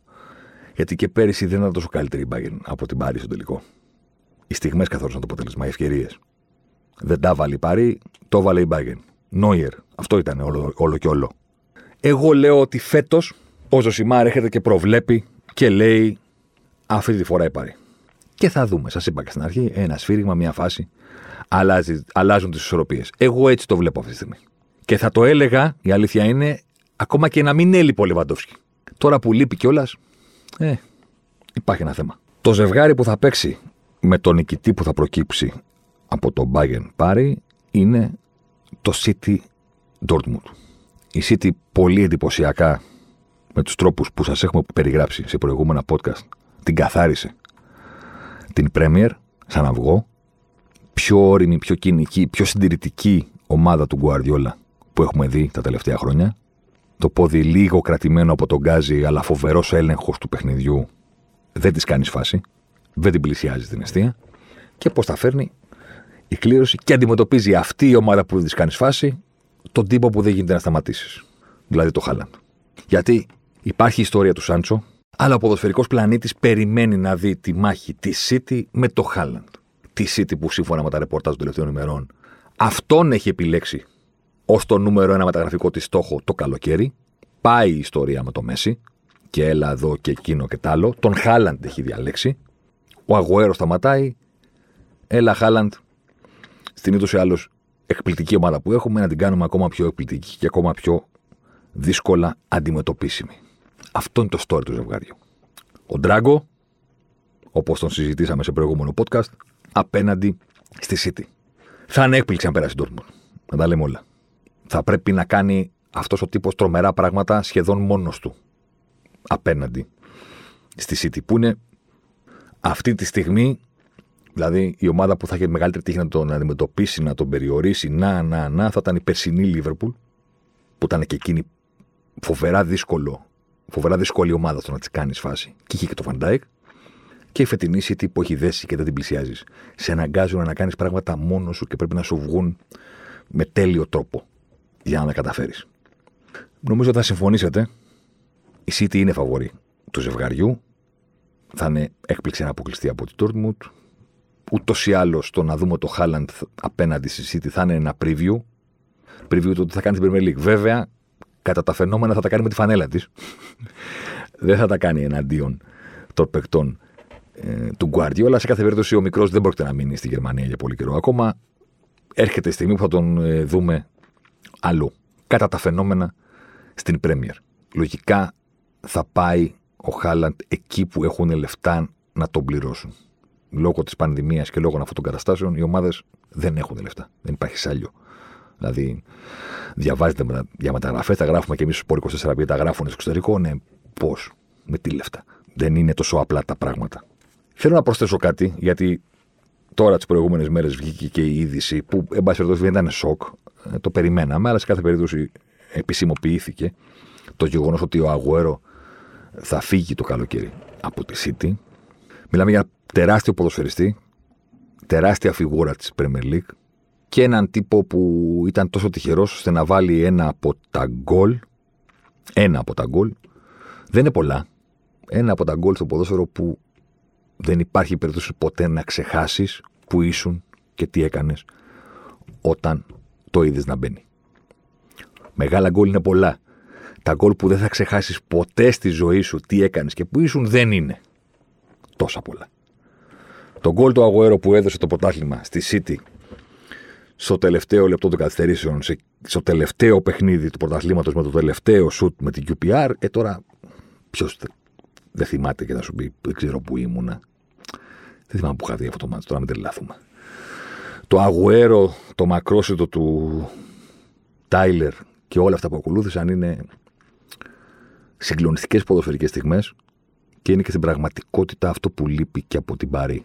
γιατί και πέρυσι δεν ήταν τόσο καλύτερη η Bayern από την Πάρη στο τελικό. Οι στιγμές καθόρισαν το αποτέλεσμα, οι ευκαιρίες. Δεν τα βάλει η Πάρη, το βάλε η Bayern. Νόιερ. Αυτό ήταν όλο, όλο και όλο. Εγώ λέω ότι φέτος ο Ζωσιμάρ έρχεται και προβλέπει και λέει αυτή τη φορά η Πάρη. Και θα δούμε. Σας είπα και στην αρχή, ένα σφύριγμα, μια φάση. Αλλάζει, αλλάζουν τις ισορροπίες. Εγώ έτσι το βλέπω αυτή τη στιγμή. Και θα το έλεγα, η αλήθεια είναι, ακόμα και να μην έλειπε ο Λεβαντόφσκι. Τώρα που λείπει κιόλας, ε, υπάρχει ένα θέμα. Το ζευγάρι που θα παίξει με τον νικητή που θα προκύψει από το Bayern Πάρη είναι το City Dortmund. Η City πολύ εντυπωσιακά με τους τρόπους που σας έχουμε περιγράψει σε προηγούμενα podcast την καθάρισε την Premier σαν αυγό πιο όρημη, πιο κοινική, πιο συντηρητική ομάδα του Guardiola που έχουμε δει τα τελευταία χρόνια το πόδι λίγο κρατημένο από τον γκάζι, αλλά φοβερός έλεγχος του παιχνιδιού, δεν της κάνεις φάση. Δεν την πλησιάζει την αιστεία. Και πώς τα φέρνει η κλήρωση και αντιμετωπίζει αυτή η ομάδα που δεν της κάνεις φάση τον τύπο που δεν γίνεται να σταματήσεις. Δηλαδή το Χάλαντ. Γιατί υπάρχει η ιστορία του Σάντσο, αλλά ο ποδοσφαιρικός πλανήτης περιμένει να δει τη μάχη της City με το Χάλαντ. Τη City που σύμφωνα με τα ρεπορτάζ των τελευταίων ημερών αυτόν έχει επιλέξει ως το νούμερο ένα μεταγραφικό της στόχο το καλοκαίρι. Πάει η ιστορία με το Μέση και έλα εδώ και εκείνο και τ' άλλο. Τον Χάλαντ έχει διαλέξει. Ο Αγουέρος σταματάει. Έλα Χάλαντ στην ούτως ή άλλως εκπληκτική ομάδα που έχουμε να την κάνουμε ακόμα πιο εκπληκτική και ακόμα πιο δύσκολα αντιμετωπίσιμη. Αυτό είναι το story του ζευγάριου. Ο Ντράγκο, όπως τον συζητήσαμε σε προηγούμενο podcast, απέναντι στη City. Θα είναι έκπληξη αν πέρασε τον Να τα λέμε όλα θα πρέπει να κάνει αυτός ο τύπος τρομερά πράγματα σχεδόν μόνος του απέναντι στη City που είναι αυτή τη στιγμή δηλαδή η ομάδα που θα έχει μεγαλύτερη τύχη να τον αντιμετωπίσει, να τον περιορίσει να, να, να θα ήταν η περσινή Λίβερπουλ που ήταν και εκείνη φοβερά δύσκολο φοβερά δύσκολη ομάδα στο να τη κάνεις φάση. Και είχε και το Van και η φετινή City που έχει δέσει και δεν την πλησιάζεις. Σε αναγκάζουν να κάνεις πράγματα μόνος σου και πρέπει να σου βγουν με τέλειο τρόπο για να τα καταφέρεις. Νομίζω ότι θα συμφωνήσετε. Η City είναι φαβορή του ζευγαριού. Θα είναι έκπληξη να αποκλειστεί από τη Dortmund. Ούτως ή άλλως το να δούμε το Χάλαντ απέναντι στη City θα είναι ένα preview. Preview του ότι θα κάνει την Premier League. Βέβαια, κατά τα φαινόμενα θα τα κάνει με τη φανέλα της. δεν θα τα κάνει εναντίον των παικτών ε, του Guardiola. Σε κάθε περίπτωση ο μικρός δεν πρόκειται να μείνει στη Γερμανία για πολύ καιρό ακόμα. Έρχεται η στιγμή που θα τον ε, δούμε αλλού. Κατά τα φαινόμενα στην Πρέμιερ. Λογικά θα πάει ο Χάλαντ εκεί που έχουν λεφτά να τον πληρώσουν. Λόγω της πανδημίας και λόγω αυτών των καταστάσεων, οι ομάδες δεν έχουν λεφτά. Δεν υπάρχει σάλιο. Δηλαδή, διαβάζετε για μεταγραφές, τα γράφουμε και εμείς στους 24 τα γράφουν στο εξωτερικό. Ναι, πώς, με τι λεφτά; Δεν είναι τόσο απλά τα πράγματα. Θέλω να προσθέσω κάτι, γιατί τώρα τις προηγούμενες μέρες βγήκε και η είδηση που, εν πάση περιπτώσει, δεν ήταν σοκ. Ε, το περιμέναμε, αλλά σε κάθε περίπτωση επισημοποιήθηκε το γεγονός ότι ο Αγουέρο θα φύγει το καλοκαίρι από τη City. Μιλάμε για τεράστιο ποδοσφαιριστή, τεράστια φιγούρα της Premier League και έναν τύπο που ήταν τόσο τυχερός ώστε να βάλει ένα από τα γκολ, ένα από τα γκολ, δεν είναι πολλά, ένα από τα γκολ στο ποδόσφαιρο που δεν υπάρχει περίπτωση ποτέ να ξεχάσεις που ήσουν και τι έκανες όταν το είδες να μπαίνει. Μεγάλα γκολ είναι πολλά. Τα γκολ που δεν θα ξεχάσεις ποτέ στη ζωή σου τι έκανες και που ήσουν δεν είναι τόσα πολλά. Το γκολ του Αγουέρο που έδωσε το πρωτάθλημα στη City στο τελευταίο λεπτό των καθυστερήσεων, στο τελευταίο παιχνίδι του πρωταθλήματος με το τελευταίο σουτ με την QPR, ε τώρα ποιος δεν θυμάται και θα σου πει, δεν ξέρω που ήμουνα. Δεν θυμάμαι που είχα δει αυτό το μάτι, τώρα μην τρελάθουμε. Το Αγουέρο, το μακρόσιτο του Τάιλερ και όλα αυτά που ακολούθησαν είναι συγκλονιστικές ποδοσφαιρικές στιγμές και είναι και στην πραγματικότητα αυτό που λείπει και από την Παρί.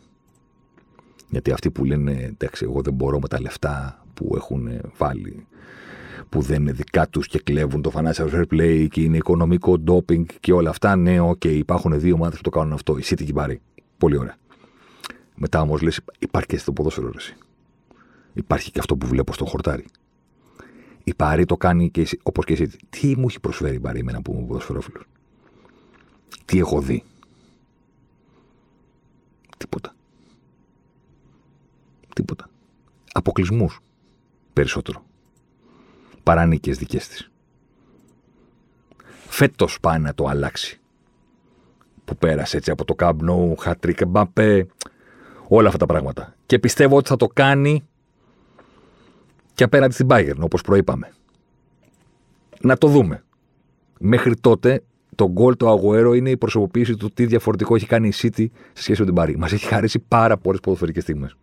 Γιατί αυτοί που λένε, εντάξει, εγώ δεν μπορώ με τα λεφτά που έχουν βάλει, που δεν είναι δικά τους και κλέβουν το financial fair play και είναι οικονομικό doping και όλα αυτά. Ναι, OK, okay, υπάρχουν δύο ομάδες που το κάνουν αυτό. Η City και η Παρί. Πολύ ωραία. Μετά όμως λες, υπάρχει και στο ποδόσφαιρο ρε. Υπάρχει και αυτό που βλέπω στο χορτάρι. Η Πάρη το κάνει και όπως και εσύ. Τι μου έχει προσφέρει η Πάρη εμένα που είμαι ποδοσφαιρόφιλο. Τι έχω δει; Τίποτα. Τίποτα. Αποκλεισμούς. Περισσότερο. Παρανίκε δικές της. Φέτος πάει να το αλλάξει. Που πέρασε έτσι από το κάμπνο, χατρίκ, μπαπέ, όλα αυτά τα πράγματα. Και πιστεύω ότι θα το κάνει και απέναντι στην Bayern, όπως προείπαμε. Να το δούμε. Μέχρι τότε το γκολ του Αγουέρο είναι η προσωποποίηση του τι διαφορετικό έχει κάνει η City σε σχέση με την Παρή. Μας έχει χαρίσει πάρα πολλές ποδοσφαιρικές στιγμές.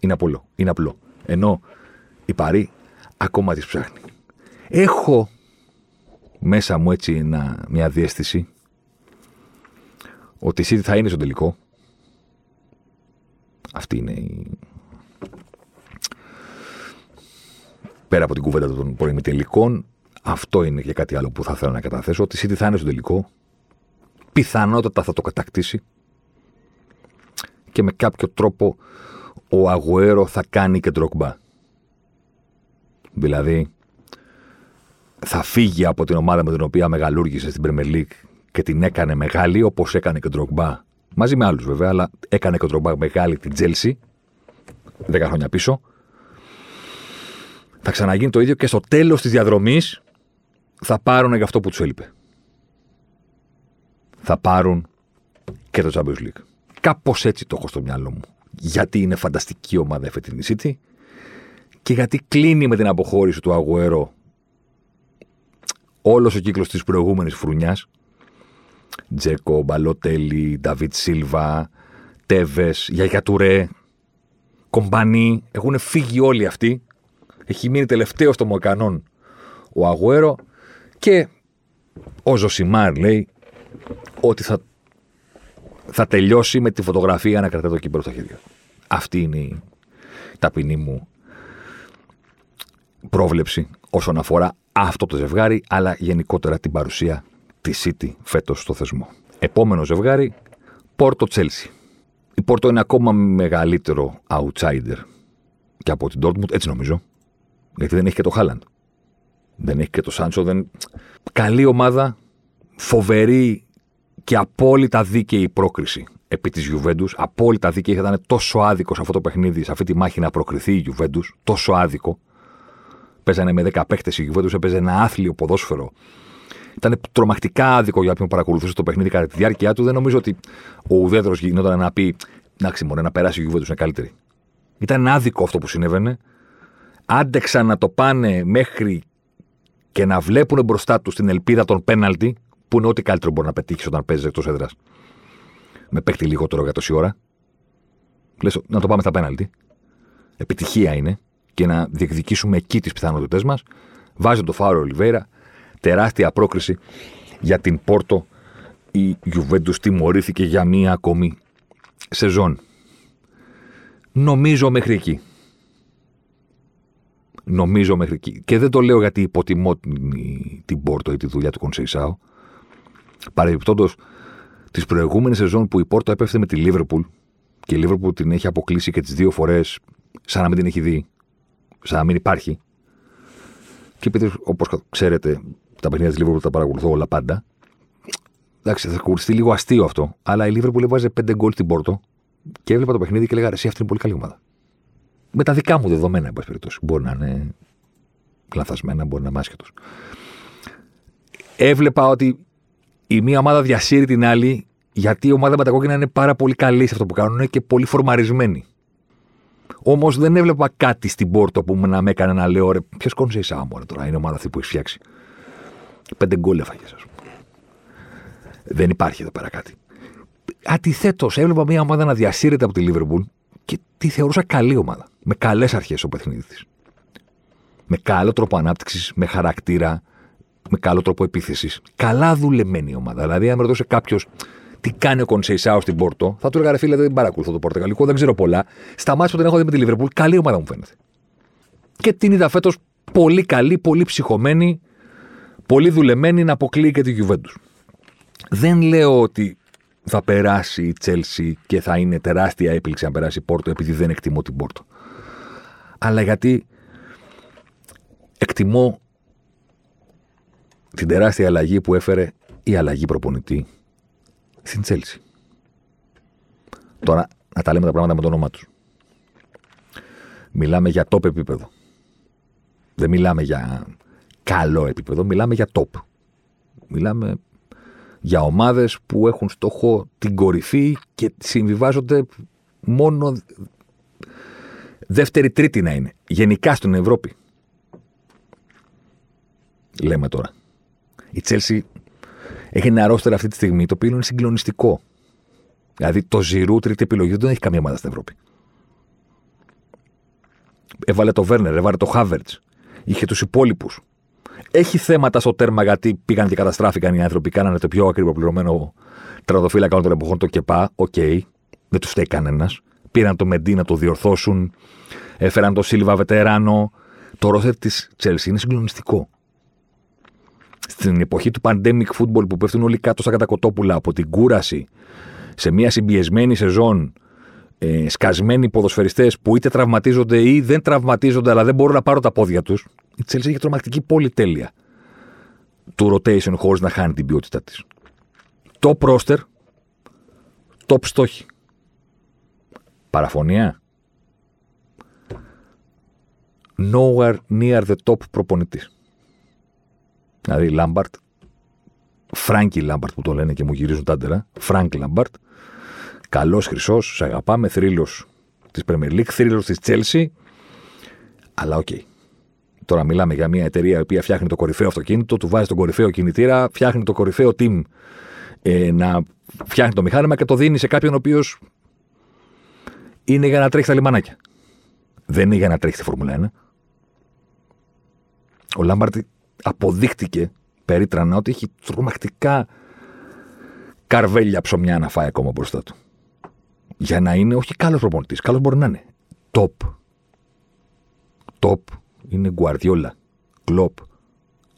Είναι απλό. Είναι απλό. Ενώ η Παρή ακόμα τη ψάχνει. Έχω μέσα μου έτσι μια διέστηση ότι η City θα είναι στο τελικό. Αυτή είναι η... Πέρα από την κουβέντα των προημιτελικών, αυτό είναι και κάτι άλλο που θα θέλω να καταθέσω. Ότι η City θα είναι στο τελικό. Πιθανότατα θα το κατακτήσει. Και με κάποιο τρόπο ο Αγουέρο θα κάνει και ντροκμπά. Δηλαδή, θα φύγει από την ομάδα με την οποία μεγαλούργησε στην Premier League και την έκανε μεγάλη, όπως έκανε και ο Ντροκμπά. Μαζί με άλλους βέβαια, αλλά έκανε και ο Ντροκμπά μεγάλη την Τζέλση. 10 χρόνια πίσω. Θα ξαναγίνει το ίδιο και στο τέλος της διαδρομής θα πάρουν για αυτό που τους έλειπε. Θα πάρουν και το Champions League. Κάπως έτσι το έχω στο μυαλό μου γιατί είναι φανταστική ομάδα η φετινή City και γιατί κλείνει με την αποχώρηση του Αγουέρο όλος ο κύκλος της προηγούμενης φρουνιάς Τζέκο, Μπαλότελη, Νταβίτ Σίλβα, Τέβες, Γιαγιά Τουρέ, Κομπανί, έχουν φύγει όλοι αυτοί. Έχει μείνει τελευταίο στο Μοκανόν ο Αγουέρο και ο Ζωσιμάρ λέει ότι θα θα τελειώσει με τη φωτογραφία να κρατάει το κύπελο στα χέρια. Αυτή είναι η ταπεινή μου πρόβλεψη όσον αφορά αυτό το ζευγάρι, αλλά γενικότερα την παρουσία της City φέτος στο θεσμό. Επόμενο ζευγάρι, Πόρτο Τσέλσι. Η Πόρτο είναι ακόμα μεγαλύτερο outsider και από την Dortmund, έτσι νομίζω. Γιατί δεν έχει και το Χάλαντ. Δεν έχει και το Σάντσο. Δεν... Καλή ομάδα, φοβερή και απόλυτα δίκαιη πρόκριση επί της Γιουβέντους. Απόλυτα δίκαιη. Ήταν τόσο άδικο σε αυτό το παιχνίδι, σε αυτή τη μάχη να προκριθεί η Γιουβέντους. Τόσο άδικο. Παίζανε με 10 παίχτε η Γιουβέντους, έπαιζε ένα άθλιο ποδόσφαιρο. Ήταν τρομακτικά άδικο για όποιον παρακολουθούσε το παιχνίδι κατά τη διάρκεια του. Δεν νομίζω ότι ο ουδέτερος γινόταν να πει Να μωρέ, να περάσει η Γιουβέντους είναι καλύτερη. Ήταν άδικο αυτό που συνέβαινε. Άντεξαν να το πάνε μέχρι και να βλέπουν μπροστά τους την ελπίδα των πέναλτι που είναι ό,τι καλύτερο μπορεί να πετύχεις όταν παίζεις εκτός έδρας. Με παίχτη λιγότερο για τόση ώρα. Λες, να το πάμε στα πέναλτι. Επιτυχία είναι και να διεκδικήσουμε εκεί τις πιθανότητές μας. Βάζει το φάρο Ολιβέρα. Τεράστια πρόκριση για την Πόρτο. Η Γιουβέντους τιμωρήθηκε για μία ακόμη σεζόν. Νομίζω μέχρι εκεί. Νομίζω μέχρι εκεί. Και δεν το λέω γιατί υποτιμώ την, την Πόρτο ή τη δουλειά του Κονσεϊσάου. Παρεμπιπτόντως, τις προηγούμενες σεζόν που η Πόρτο έπεφτε με τη Λίβερπουλ και η Λίβερπουλ την έχει αποκλείσει και τις δύο φορές σαν να μην την έχει δει, σαν να μην υπάρχει. Και επειδή, όπως ξέρετε, τα παιχνίδια της Λίβερπουλ τα παρακολουθώ όλα πάντα. Εντάξει, θα ακουστεί λίγο αστείο αυτό, αλλά η Λίβερπουλ έβαζε πέντε γκολ στην Πόρτο και έβλεπα το παιχνίδι και έλεγα: Εσύ αυτή είναι πολύ καλή ομάδα. Με τα δικά μου δεδομένα, εν πάση περιπτώσει. Μπορεί να είναι λαθασμένα, μπορεί να είναι άσχετος. Έβλεπα ότι η μία ομάδα διασύρει την άλλη, γιατί η ομάδα με τα κόκκινα είναι πάρα πολύ καλή σε αυτό που κάνουν και πολύ φορμαρισμένη. Όμως δεν έβλεπα κάτι στην πόρτα που να με έκανε να λέω: Ρε, ποιος κόνσε η Σάμορα τώρα, είναι η ομάδα αυτή που έχει φτιάξει. Πέντε γκολ έφαγε, ας πούμε. Δεν υπάρχει εδώ πέρα κάτι. Αντιθέτως, έβλεπα μια ομάδα να διασύρεται από τη Λίβερπουλ και τη θεωρούσα καλή ομάδα. Με καλές αρχές στο παιχνίδι της. Με καλό τρόπο ανάπτυξης, με χαρακτήρα, με καλό τρόπο επίθεσης. Καλά δουλεμένη ομάδα. Δηλαδή, αν με ρωτούσε κάποιος τι κάνει ο Κονσεϊσάου στην Πόρτο, θα του έλεγα φίλε, δεν παρακολουθώ το Πορτογαλικό, δεν ξέρω πολλά. Στα μάτια που την έχω δει με τη Λίβερπουλ, καλή ομάδα μου φαίνεται. Και την είδα φέτος πολύ καλή, πολύ ψυχωμένη, πολύ δουλεμένη να αποκλείει και τη Γιουβέντους. Δεν λέω ότι θα περάσει η Τσέλσι και θα είναι τεράστια έπληξη αν περάσει η Πόρτο επειδή δεν εκτιμώ την Πόρτο. Αλλά γιατί εκτιμώ την τεράστια αλλαγή που έφερε η αλλαγή προπονητή στην Τσέλσι. Τώρα να τα λέμε τα πράγματα με το όνομά τους. Μιλάμε για top επίπεδο. Δεν μιλάμε για καλό επίπεδο, μιλάμε για top. Μιλάμε για ομάδες που έχουν στόχο την κορυφή και συμβιβάζονται μόνο δεύτερη τρίτη να είναι. Γενικά στην Ευρώπη. Λέμε τώρα. Η Τσέλσι έχει ένα ρόστερ αυτή τη στιγμή το οποίο είναι συγκλονιστικό. Δηλαδή το Ζηρού τρίτη επιλογή δεν έχει καμία ομάδα στην Ευρώπη. Έβαλε το Βέρνερ, έβαλε το Χάβερτς. Είχε τους υπόλοιπους. Έχει θέματα στο τέρμα γιατί πήγαν και καταστράφηκαν οι άνθρωποι. Κάνανε το πιο ακριβοπληρωμένο τραγωδοφύλακα των εποχών, τον Κέπα. OK, okay. δεν τους φταίει κανένας. Πήραν τον Μεντί να το διορθώσουν. Έφεραν το Σίλβα Βετεράνο. Το ρόστερ της Τσέλση είναι συγκλονιστικό. Στην εποχή του pandemic football που πέφτουν όλοι κάτω σαν τα κοτόπουλα από την κούραση σε μια συμπιεσμένη σεζόν ε, σκασμένοι ποδοσφαιριστές που είτε τραυματίζονται ή δεν τραυματίζονται, αλλά δεν μπορούν να πάρουν τα πόδια τους, η Chelsea έχει τρομακτική πολυτέλεια του rotation χωρίς να χάνει την ποιότητά της. Το roster, top στόχοι. Παραφωνία. Nowhere near the top προπονητής. Δηλαδή Λάμπαρντ, Φράνκι Λάμπαρντ που το λένε και μου γυρίζουν τ' άντερα, Φρανκ Λάμπαρντ, Καλός χρυσός, σε αγαπάμε, θρύλος της Premier League, θρύλος της Chelsea. Αλλά οκ. Οκέι. Τώρα μιλάμε για μια εταιρεία η οποία φτιάχνει το κορυφαίο αυτοκίνητο, του βάζει τον κορυφαίο κινητήρα, φτιάχνει το κορυφαίο team ε, να φτιάχνει το μηχάνημα και το δίνει σε κάποιον ο οποίος είναι για να τρέχει στα λιμανάκια. Δεν είναι για να τρέχει στη Φόρμουλα 1. Ο Λάμπαρντ αποδείχτηκε περίτρανα ότι έχει τρομακτικά καρβέλια ψωμιά να φάει ακόμα μπροστά του για να είναι όχι καλός προπονητής. Καλός μπορεί να είναι. Top. Top είναι Γκουαρδιόλα, Κλοπ,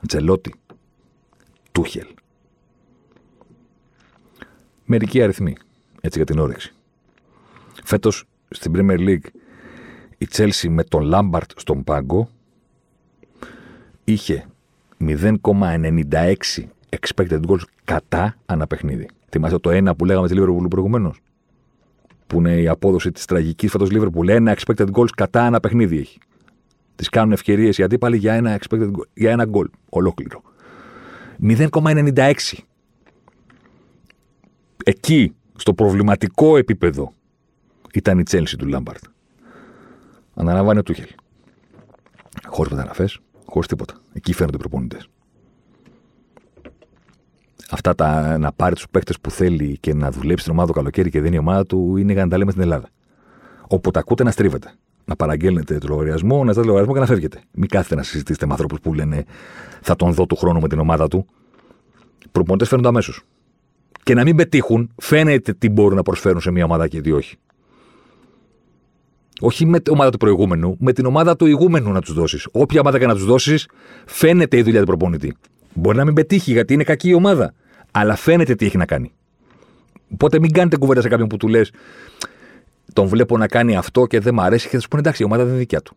Τζελότη, Τούχελ. Μερικοί αριθμοί, έτσι για την όρεξη. Φέτος στην Premier League η Chelsea με τον Λάμπαρτ στον πάγκο είχε 0,96 expected goals κατά αναπαιχνίδι. Θυμάστε το ένα που λέγαμε τη Liverpool προηγουμένως που είναι η απόδοση της τραγικής φέτος Λίβερπουλ. Ένα expected goals κατά ένα παιχνίδι έχει. Τις κάνουν ευκαιρίες οι αντίπαλοι για ένα, expected, για ένα goal ολόκληρο. 0,96. Εκεί, στο προβληματικό επίπεδο, ήταν η Τσέλση του Λάμπαρτ. Αναλαμβάνει ο Τούχελ. Χωρίς μεταγραφές, χωρίς τίποτα. Εκεί φαίνονται οι προπονητές. Αυτά τα να πάρει τους παίκτες που θέλει και να δουλέψει την ομάδα το καλοκαίρι και δεν είναι η ομάδα του είναι για να τα λέμε στην Ελλάδα. Όπου τα ακούτε να στρίβετε. Να παραγγέλνετε το λογαριασμό, να ζητάτε λογαριασμό και να φεύγετε. Μην κάθετε να συζητήσετε με ανθρώπου που λένε θα τον δω του χρόνου με την ομάδα του. Προπονητές φέρνουν αμέσως. Και να μην πετύχουν, φαίνεται τι μπορούν να προσφέρουν σε μια ομάδα και τι όχι. Όχι με την ομάδα του προηγούμενου, με την ομάδα του ηγούμενου να τους δώσεις. Όποια ομάδα και να τους δώσεις, φαίνεται η δουλειά του προπονητή. Μπορεί να μην πετύχει γιατί είναι κακή η ομάδα, αλλά φαίνεται τι έχει να κάνει. Οπότε μην κάνετε κουβέντα σε κάποιον που του λες: Τον βλέπω να κάνει αυτό και δεν μ' αρέσει και θα σου πούνε εντάξει, η ομάδα δεν είναι δικιά του.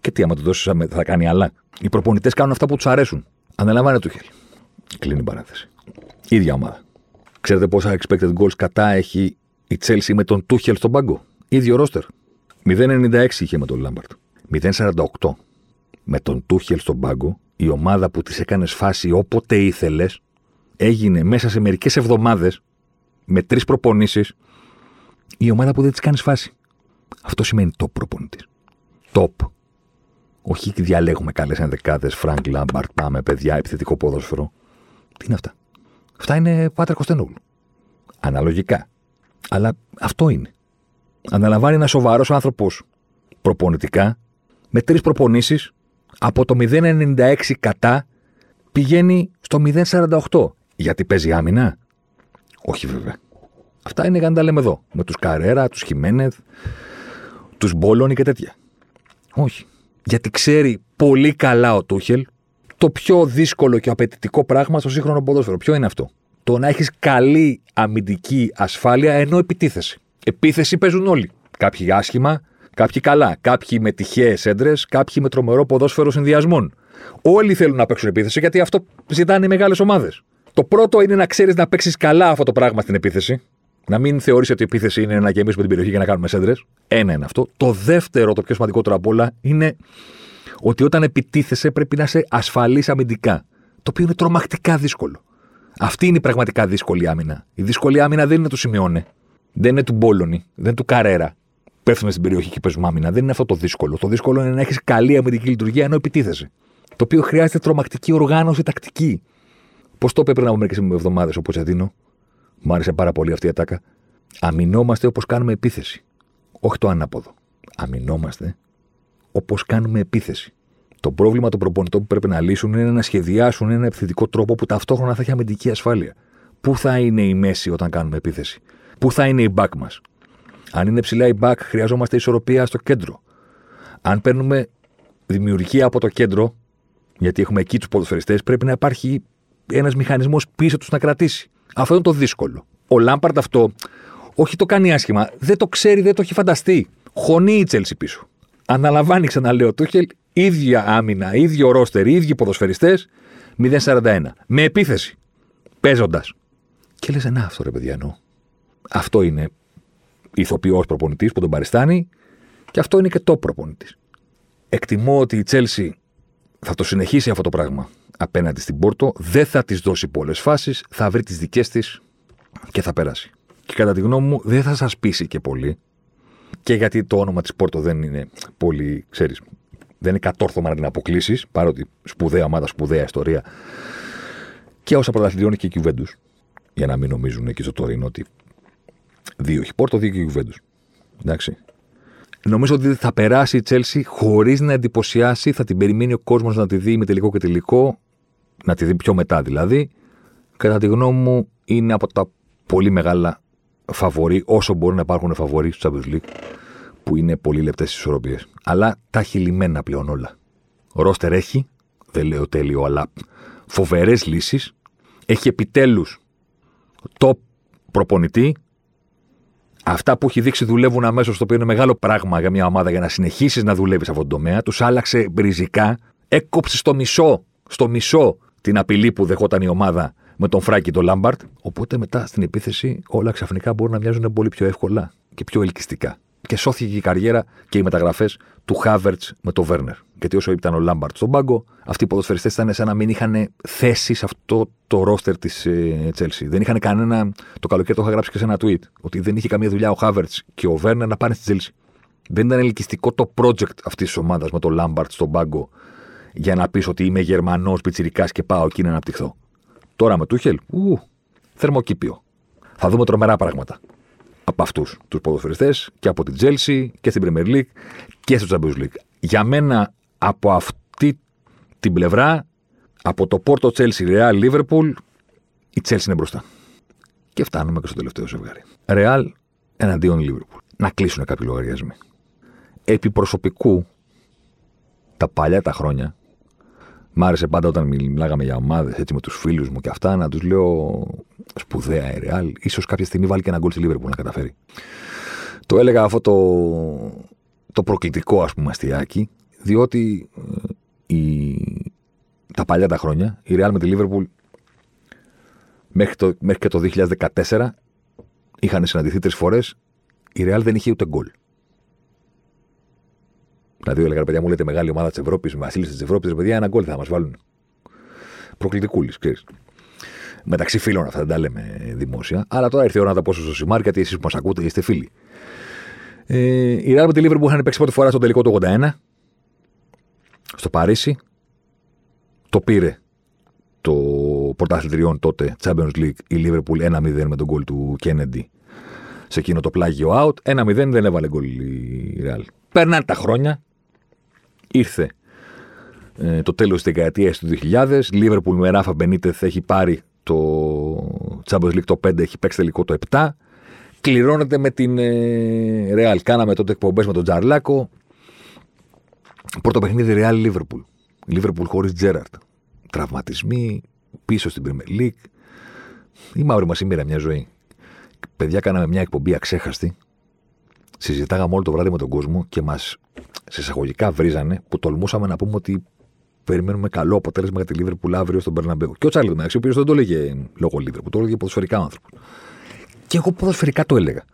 Και τι, άμα του δώσεις, θα κάνει άλλα. Οι προπονητές κάνουν αυτά που τους αρέσουν. Αναλαμβάνε το χέρι. Κλείνει η παράθεση. ίδια ομάδα. Ξέρετε πόσα expected goals κατά έχει η Chelsea με τον Τούχελ στον πάγκο; ίδιο ρόστερ. 0,96 είχε με τον Λάμπαρντ. 0,48 με τον Τούχελ στον πάγκο. Η ομάδα που τη έκανες φάση όποτε ήθελες έγινε μέσα σε μερικές εβδομάδες με τρεις προπονήσεις η ομάδα που δεν της κάνεις φάση. Αυτό σημαίνει top προπονητής. Top. Όχι διαλέγουμε καλές ενδεκάδες, Φρανκ Λάμπαρντ, πάμε παιδιά, επιθετικό ποδόσφαιρο. Τι είναι αυτά. Αυτά είναι Πάτρα Κωστενούλου. Αναλογικά. Αλλά αυτό είναι. Αναλαμβάνει ένας σοβαρός άνθρωπος προπονητικά με τρεις προπονήσεις από το 0,96 κατά πηγαίνει στο 0,48. Γιατί παίζει άμυνα. Όχι βέβαια. Αυτά είναι για να τα λέμε εδώ. Με τους Καρέρα, τους Χιμένεθ, τους Μπόλονι και τέτοια. Όχι. Γιατί ξέρει πολύ καλά ο Τούχελ το πιο δύσκολο και απαιτητικό πράγμα στο σύγχρονο ποδόσφαιρο. Ποιο είναι αυτό; Το να έχεις καλή αμυντική ασφάλεια ενώ επιτίθεση. Επίθεση παίζουν όλοι. Κάποιοι άσχημα, κάποιοι καλά. Κάποιοι με τυχαίες έντρες, κάποιοι με τρομερό ποδόσφαιρο συνδυασμών. Όλοι θέλουν να παίξουν επίθεση γιατί αυτό ζητάνε οι μεγάλες ομάδες. Το πρώτο είναι να ξέρεις να παίξεις καλά αυτό το πράγμα στην επίθεση. Να μην θεωρείς ότι η επίθεση είναι να γεμίσουμε την περιοχή και να κάνουμε σέντρες. Ένα είναι αυτό. Το δεύτερο, το πιο σημαντικότερο απ' όλα, είναι ότι όταν επιτίθεσαι πρέπει να είσαι ασφαλής αμυντικά. Το οποίο είναι τρομακτικά δύσκολο. Αυτή είναι η πραγματικά δύσκολη άμυνα. Η δύσκολη άμυνα δεν είναι του Σιμεώνε. Δεν είναι του Μπόλωνη. Δεν είναι του Καρέρα. Πέφτουμε στην περιοχή και παίζουμε άμυνα. Δεν είναι αυτό το δύσκολο. Το δύσκολο είναι να έχεις καλή αμυντική λειτουργία ενώ επιτίθεσαι. Το οποίο χρειάζεται τρομακτική οργάνωση τακτική. Πώς το είπε πριν από μερικέ εβδομάδες ο Ποτσετίνο. Μου άρεσε πάρα πολύ αυτή η ατάκα. Αμυνόμαστε όπως κάνουμε επίθεση. Όχι το ανάποδο. Αμυνόμαστε όπως κάνουμε επίθεση. Το πρόβλημα των προπονητών που πρέπει να λύσουν είναι να σχεδιάσουν ένα επιθετικό τρόπο που ταυτόχρονα θα έχει αμυντική ασφάλεια. Πού θα είναι η μέση όταν κάνουμε επίθεση; Πού θα είναι η back μας; Αν είναι ψηλά η back, χρειαζόμαστε ισορροπία στο κέντρο. Αν παίρνουμε δημιουργία από το κέντρο, γιατί έχουμε εκεί τους ποδοσφαιριστές, πρέπει να υπάρχει ένας μηχανισμός πίσω τους να κρατήσει. Αυτό είναι το δύσκολο. Ο Λάμπαρντ αυτό όχι το κάνει άσχημα. Δεν το ξέρει, δεν το έχει φανταστεί. Χωνεί η Τσέλση πίσω. Αναλαμβάνει, ξαναλέω, Τούχελ, ίδια άμυνα, ίδιο ρόστερ, ίδιοι ποδοσφαιριστές, 0-41. Με επίθεση. Παίζοντας. Και λες, να αυτό ρε παιδιά εννοώ. Αυτό είναι ηθοποιός προπονητής που τον παριστάνει και αυτό είναι και το προπονητής. Εκτιμώ ότι η Τσέλση θα το συνεχίσει αυτό το πράγμα απέναντι στην Πόρτο, δεν θα της δώσει πολλές φάσεις, θα βρει τις δικές της και θα περάσει. Και κατά τη γνώμη μου, δεν θα σας πείσει και πολύ. Και γιατί το όνομα της Πόρτο δεν είναι πολύ, ξέρεις, δεν είναι κατόρθωμα να την αποκλείσεις, παρότι σπουδαία ομάδα, σπουδαία ιστορία. Και όσα πρωταθλητριώνει και η Κιουβέντου. Για να μην νομίζουν εκεί στο Τωρίνο ότι δύο έχει Πόρτο, δύο και Κιουβέντου. Εντάξει. Νομίζω ότι θα περάσει η Τσέλση χωρίς να εντυπωσιάσει. Θα την περιμένει ο κόσμος να τη δει με τελικό και τελικό. Να τη δει πιο μετά δηλαδή. Κατά τη γνώμη μου, είναι από τα πολύ μεγάλα φαβορή, όσο μπορεί να υπάρχουν φαβορή στο Champions League, που είναι πολύ λεπτές ισορροπίες. Αλλά τα έχει λυμμένα πλέον όλα. Ο Ρόστερ έχει, δεν λέω τέλειο, αλλά φοβερές λύσεις. Έχει επιτέλους top προπονητή Αυτά που έχει δείξει δουλεύουν αμέσως, το οποίο είναι μεγάλο πράγμα για μια ομάδα για να συνεχίσεις να δουλεύεις σε αυτόν τον τομέα. Τους άλλαξε ριζικά. Έκοψε στο μισό, στο μισό την απειλή που δεχόταν η ομάδα με τον Φράνκι τον Λάμπαρντ. Οπότε μετά στην επίθεση όλα ξαφνικά μπορούν να μοιάζουν πολύ πιο εύκολα και πιο ελκυστικά. Και σώθηκε η καριέρα και οι μεταγραφές του Χάβερτς με τον Βέρνερ. Γιατί όσο ήταν ο Λάμπαρντ στον πάγκο, αυτοί οι ποδοσφαιριστές ήταν σαν να μην είχαν θέση σε αυτό το roster της Τσέλσι. Δεν είχαν κανένα. Το καλοκαίρι το είχα γράψει και σε ένα tweet. Ότι δεν είχε καμία δουλειά ο Χάβερτς και ο Βέρνερ να πάνε στη Τσέλσι. Δεν ήταν ελκυστικό το project αυτής της ομάδας με τον Λάμπαρτ στον πάγκο για να πεις ότι είμαι Γερμανός πιτσυρικά και πάω εκεί να αναπτυχθώ. Τώρα με Τούχελ, ου, θερμοκήπιο. Θα δούμε τρομερά πράγματα από αυτούς τους ποδοσφαιριστές και από την Chelsea και στην Premier League και στο Champions League. Για μένα, από αυτή την πλευρά, από το Porto Chelsea Real Liverpool, η Chelsea είναι μπροστά. Και φτάνουμε και στο τελευταίο ζευγάρι. Real εναντίον Liverpool. Να κλείσουν κάποιοι λογαριασμοί. Επί προσωπικού, τα παλιά τα χρόνια, Μ' άρεσε πάντα όταν μιλάγαμε για ομάδες έτσι με τους φίλους μου και αυτά να τους λέω σπουδαία η Ρεάλ. σω κάποια στιγμή βάλει και ένα γκολ στη Λίβερπουλ να καταφέρει. Το έλεγα αυτό το, το προκλητικό ας πούμε αστιάκι, διότι ε, η, τα παλιά τα χρόνια η Ρεάλ με τη Λίβερπουλ μέχρι, το, μέχρι και το 2014 είχαν συναντηθεί τρεις φορές. Η Ρεάλ δεν είχε ούτε γκολ. Δηλαδή, έλεγα, παιδιά μου, λέτε μεγάλη ομάδα της Ευρώπης, βασίλισσα της Ευρώπης, παιδιά, ένα γκολ θα μας βάλουν. Προκλητικούλης, ξέρεις. Μεταξύ φίλων αυτά δεν τα λέμε δημόσια. Αλλά τώρα ήρθε η ώρα να τα πω στο Σιμάρ, γιατί εσείς που μας ακούτε είστε φίλοι. Ε, η Real με τη Liverpool είχαν παίξει πρώτη φορά στο τελικό του 81 στο Παρίσι. Το πήρε το πρωταθλητριών τότε Champions League η Liverpool 1-0 με τον γκολ του Kennedy σε εκείνο το πλάγιο out. 1-0 δεν έβαλε γκολ η Real. Περνάνε τα χρόνια, ήρθε ε, το τέλος της δεκαετίας του 2000. Λίβερπουλ με Ράφα Μπενίτεθ έχει πάρει το Champions League το 5, έχει παίξει τελικό το 7. Κληρώνεται με την ε, Real. Κάναμε τότε εκπομπές με τον Τζαρλάκο. Πρώτο παιχνίδι Real Λίβερπουλ. Λίβερπουλ χωρίς Τζέραρτ. Τραυματισμοί, πίσω στην Premier League. Η μαύρη μας ημέρα μια ζωή. Παιδιά, κάναμε μια εκπομπή αξέχαστη. Συζητάγαμε όλο το βράδυ με τον κόσμο και μας σε εισαγωγικά βρίζανε που τολμούσαμε να πούμε ότι περιμένουμε καλό αποτέλεσμα για τη Λίβερπουλ αύριο στον Περναμπέου. Και ο Τσάρλι ο οποίος δεν το έλεγε λόγω Λίβερπουλ, το έλεγε ποδοσφαιρικά άνθρωπος. Και εγώ ποδοσφαιρικά το έλεγα.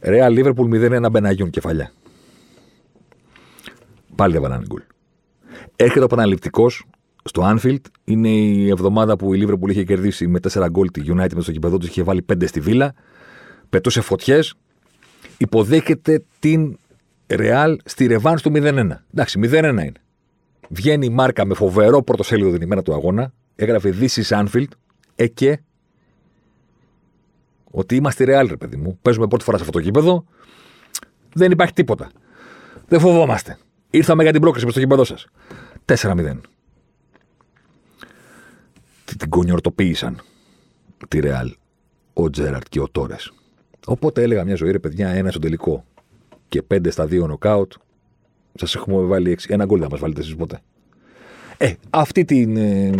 Ρεάλ Λίβερπουλ 0-1 Μπεναγιούν κεφαλιά. Πάλι δεν βανάνε γκολ. Έρχεται ο επαναληπτικό στο Anfield. Είναι η εβδομάδα που η Λίβερπουλ είχε κερδίσει με 4 γκολ τη United με στο κυπεδό του, είχε βάλει 5 στη βίλα. Πετούσε φωτιές. Υποδέχεται την Ρεάλ στη ρεβάν του 0-1. Εντάξει, 0-1 είναι. Βγαίνει η μάρκα με φοβερό πρωτοσέλιδο την ημέρα του αγώνα. Έγραφε This is Anfield. Ε και. Ότι είμαστε Ρεάλ, ρε παιδί μου. Παίζουμε πρώτη φορά σε αυτό το γήπεδο. Δεν υπάρχει τίποτα. Δεν φοβόμαστε. Ήρθαμε για την πρόκριση με στο γήπεδο σας. 4-0. Τι την κονιορτοποίησαν τη Ρεάλ ο Τζέραρτ και ο Τόρες. Οπότε έλεγα μια ζωή, ρε παιδιά, ένα στο τελικό και 5 στα 2 νοκάουτ, σας έχουμε βάλει 6. Ένα γκολ δεν μας βάλετε εσείς ποτέ. Ε, αυτή την, ε,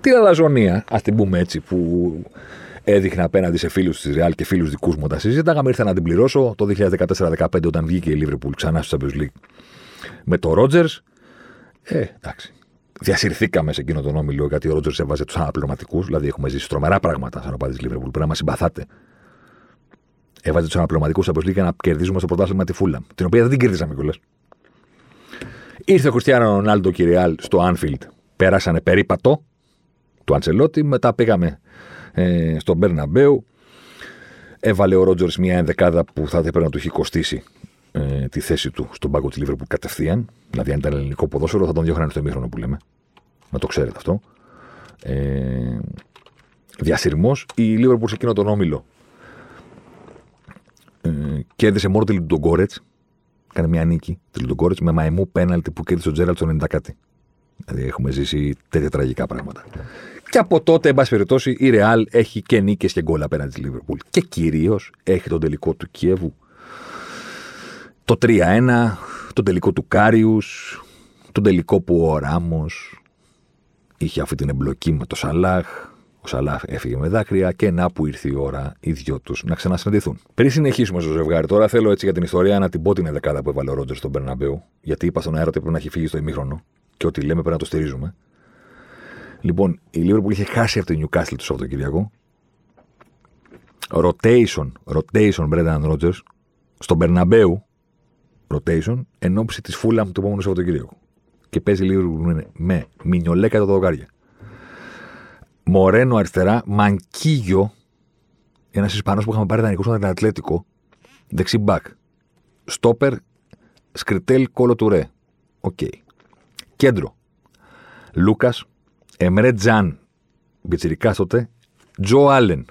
την αλαζονία, ας την πούμε έτσι, που έδειχνε απέναντι σε φίλους της Ρεάλ και φίλους δικούς μου όταν συζήταγαμε, ήρθα να την πληρώσω το 2014-2015 όταν βγήκε η Liverpool ξανά στο Champions League με το Ρότζερ. Ε, εντάξει. Διασυρθήκαμε σε εκείνο τον όμιλο γιατί ο Ρότζερ έβαζε τους αναπληρωματικούς. Δηλαδή, έχουμε ζήσει τρομερά πράγματα σαν οπαδί της Liverpool. Πρέπει να μας συμπαθάτε Έβαζε τους αναπληρωματικούς από για να κερδίζουμε στο πρωτάθλημα τη Φούλα. Την οποία δεν την κερδίσαμε κιόλας. Ήρθε ο Χριστιανό Ρονάλντο και η Ρεάλ στο Άνφιλντ. Πέρασανε περίπατο του Αντσελότη. Μετά πήγαμε ε, στον Μπέρναμπέου. Έβαλε ο Ρότζορ μια ενδεκάδα που θα έπρεπε να του έχει κοστίσει ε, τη θέση του στον πάγκο της Λίβερπουλ κατευθείαν. Δηλαδή, αν ήταν ελληνικό ποδόσφαιρο, θα τον διώχνανε στο ημίχρονο που λέμε. Να το ξέρετε αυτό. Ε, Διασυρμός. Η Λίβερπουλ σε εκείνο τον όμιλο ε, κέρδισε μόνο τη Λουντογκόρετς. Κάνε μια νίκη τη Λουντογκόρετς με μαϊμού πέναλτι που κέρδισε ο Τζέραρντ στο 90 κάτι. Δηλαδή έχουμε ζήσει τέτοια τραγικά πράγματα. Και από τότε, εν πάση περιπτώσει, η Ρεάλ έχει και νίκες και γκολ απέναντι στη Λίβερπουλ. Και κυρίως έχει τον τελικό του Κιέβου. Το 3-1, τον τελικό του Κάριους, τον τελικό που ο Ράμος είχε αυτή την εμπλοκή με το Σαλάχ, ο Σαλάχ έφυγε με δάκρυα και να που ήρθε η ώρα οι δυο τους να ξανασυναντηθούν. Πριν συνεχίσουμε στο ζευγάρι, τώρα θέλω έτσι για την ιστορία να την πω την δεκάδα που έβαλε ο Ρότζερ στον Περναμπέου, γιατί είπα στον αέρα ότι πρέπει να έχει φύγει στο ημίχρονο και ό,τι λέμε πρέπει να το στηρίζουμε. Λοιπόν, η Λίβερπουλ είχε χάσει από το Newcastle το Σαββατοκύριακο. Rotation, rotation Brendan Rodgers στον Περναμπέου. Rotation εν ώψη της Φούλαμ του επόμενου Σαββατοκύριακου. Και παίζει λίγο με Μινιολέ κατά τα δοκάρια. Μορένο αριστερά, Μανκίγιο, ένας Ισπανός που είχαμε πάρει δανεικό απ' την Ατλέτικο, δεξί μπακ. Στόπερ, Σκρτελ Κόλο Τουρέ. Οκ. Κέντρο. Λούκας, Εμρέ Τζαν, πιτσιρικάς τότε, Τζο Άλεν,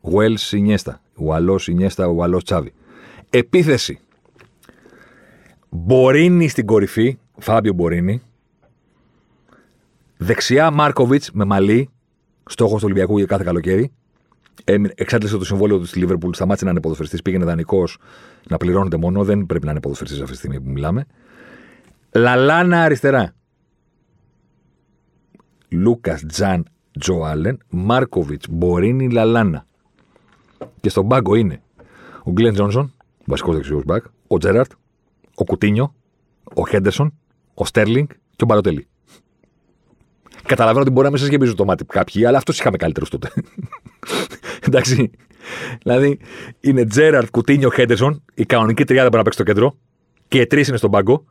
Welsh Ινιέστα, Ουαλός Ινιέστα, Ουαλός Τσάβι. Επίθεση. Μπορίνη στην κορυφή, Φάμπιο Μπορίνη. Δεξιά Μάρκοβιτς με μαλλί, στόχος του Ολυμπιακού για κάθε καλοκαίρι. Εξάντλησε το συμβόλαιο του στη Λίβερπουλ, σταμάτησε να είναι ποδοσφαιριστής, πήγαινε δανεικός να πληρώνεται μόνο, δεν πρέπει να είναι ποδοσφαιριστής αυτή τη στιγμή που μιλάμε. Λαλάνα αριστερά. Λούκας Τζαν Τζοάλεν, Μάρκοβιτς Μπορίνη Λαλάνα. Και στον πάγκο είναι ο Γκλέν Τζόνσον, βασικός δεξιός μπακ, ο Τζέραρντ, ο Κουτίνιο, ο Χέντερσον, ο Στέρλινγκ και ο Μπαλοτέλι. Καταλαβαίνω ότι μπορεί να μην σας γεμίζουν το μάτι κάποιοι, αλλά αυτούς είχαμε καλύτερους τότε. Εντάξει. Δηλαδή είναι Τζέραρντ, Κουτίνιο, Χέντερσον, η κανονική τριάδα μπορεί να παίξει στο κέντρο και τρεις είναι στον πάγκο.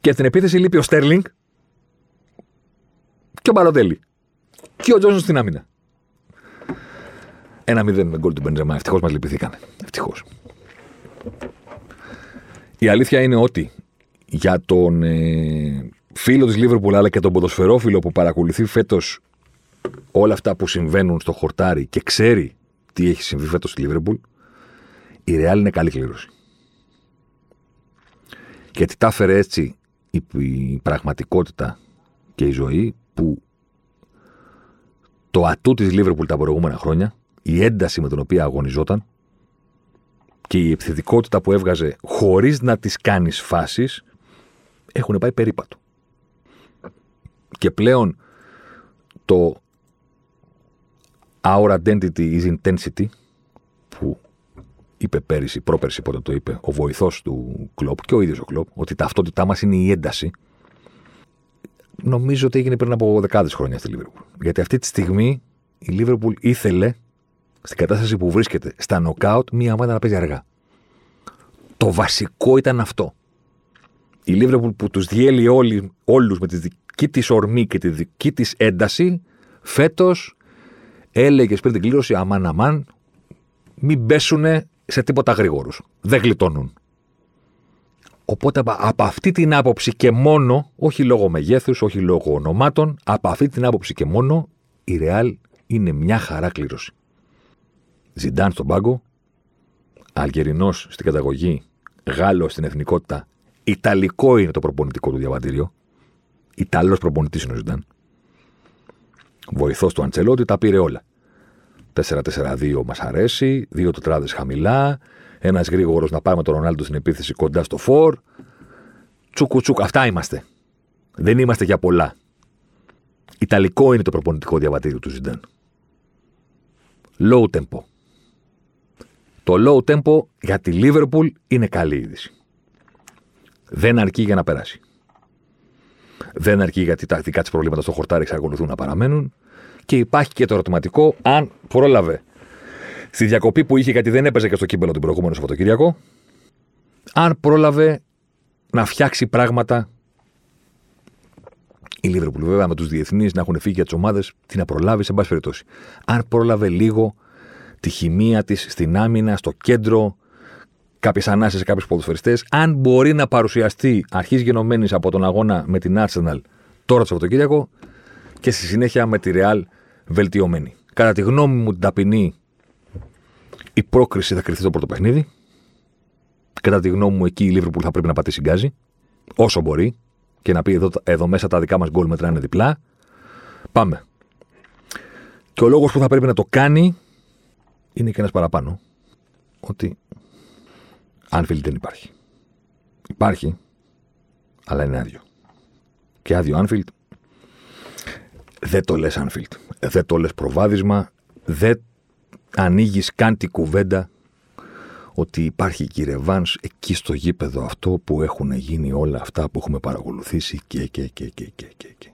Και στην επίθεση λείπει ο Στέρλινγκ και ο Μπαροτέλη. Και ο Τζόνσον στην άμυνα. Ένα μηδέν με γκολ του Μπεντζεμά. Ευτυχώς μας λυπηθήκαν. Ευτυχώς. Η αλήθεια είναι ότι για τον ε, φίλο της Λίβερπουλ αλλά και τον ποδοσφαιρόφιλο που παρακολουθεί φέτος όλα αυτά που συμβαίνουν στο χορτάρι και ξέρει τι έχει συμβεί φέτος στη Λίβερπουλ, η Ρεάλ είναι καλή κλήρωση. Γιατί τα έφερε έτσι η, η πραγματικότητα και η ζωή που το ατού της Λίβερπουλ τα προηγούμενα χρόνια, η ένταση με την οποία αγωνιζόταν και η επιθετικότητα που έβγαζε χωρίς να τις κάνεις φάσεις έχουν πάει περίπατο. Και πλέον το Our identity is intensity που είπε πέρυσι, πρόπερσι πότε το είπε, ο βοηθός του Κλόπ και ο ίδιος ο Κλόπ, ότι η ταυτότητά μας είναι η ένταση νομίζω ότι έγινε πριν από δεκάδες χρόνια στη Λίβερπουλ. Γιατί αυτή τη στιγμή η Λίβερπουλ ήθελε, στην κατάσταση που βρίσκεται, στα νοκάουτ, μία ομάδα να παίζει αργά. Το βασικό ήταν αυτό. Η Λίβερπουλ που τους διέλυε όλους με τη δική της ορμή και τη δική της ένταση, φέτος έλεγε πριν την κλήρωση, αμάν αμάν, μην πέσουν σε τίποτα γρήγορους. Δεν γλιτώνουν. Οπότε από αυτή την άποψη και μόνο, όχι λόγω μεγέθους, όχι λόγω ονομάτων, από αυτή την άποψη και μόνο, η Ρεάλ είναι μια χαρά κλήρωση. Ζιντάν στον πάγκο, Αλγερινός στην καταγωγή, Γάλλος στην εθνικότητα, Ιταλικό είναι το προπονητικό του διαβατήριο. Ιταλός προπονητής είναι ο Ζιντάν. Βοηθός του Αντσελότη, τα πήρε όλα. 4-4-2 μα αρέσει, δύο τετράδες χαμηλά, ένας γρήγορος να πάμε τον Ρονάλντο στην επίθεση κοντά στο φορ. Τσούκου τσούκ. Αυτά είμαστε. Δεν είμαστε για πολλά. Ιταλικό είναι το προπονητικό διαβατήριο του Ζιντάν. Low tempo. Το low tempo για τη Liverpool είναι καλή είδηση. Δεν αρκεί για να περάσει. Δεν αρκεί γιατί τα δικά της προβλήματα στο χορτάρι εξακολουθούν να παραμένουν. Και υπάρχει και το ερωτηματικό αν πρόλαβε στη διακοπή που είχε, γιατί δεν έπαιζε και στο κύπελο την προηγούμενο Σαββατοκύριακο, αν πρόλαβε να φτιάξει πράγματα η Λίβερπουλ. Βέβαια, με τους διεθνείς να έχουν φύγει για τις ομάδες, τι να προλάβει, σε πάση περιπτώσει. Αν πρόλαβε λίγο τη χημεία της στην άμυνα, στο κέντρο, κάποιες ανάσει σε κάποιους ποδοσφαιριστές, αν μπορεί να παρουσιαστεί αρχής γενομένης από τον αγώνα με την Arsenal τώρα το Σαββατοκύριακο και στη συνέχεια με τη Real βελτιωμένη. Κατά τη γνώμη μου, την ταπεινή η πρόκριση θα κρυφθεί στο πρώτο παιχνίδι. Κατά τη γνώμη μου, εκεί η Λίβερπουλ θα πρέπει να πατήσει γκάζι όσο μπορεί και να πει εδώ, εδώ μέσα τα δικά μας γκολ μετράνε διπλά. Πάμε. Και ο λόγος που θα πρέπει να το κάνει είναι και ένας παραπάνω. Ότι Άνφιλντ δεν υπάρχει. Υπάρχει, αλλά είναι άδειο. Και άδειο Άνφιλντ δεν το λες Άνφιλντ. Δεν το λες προβάδισμα. Δεν ανοίγεις καν την κουβέντα ότι υπάρχει και Ρεβάνς εκεί στο γήπεδο αυτό που έχουν γίνει όλα αυτά που έχουμε παρακολουθήσει και και και και και και. και.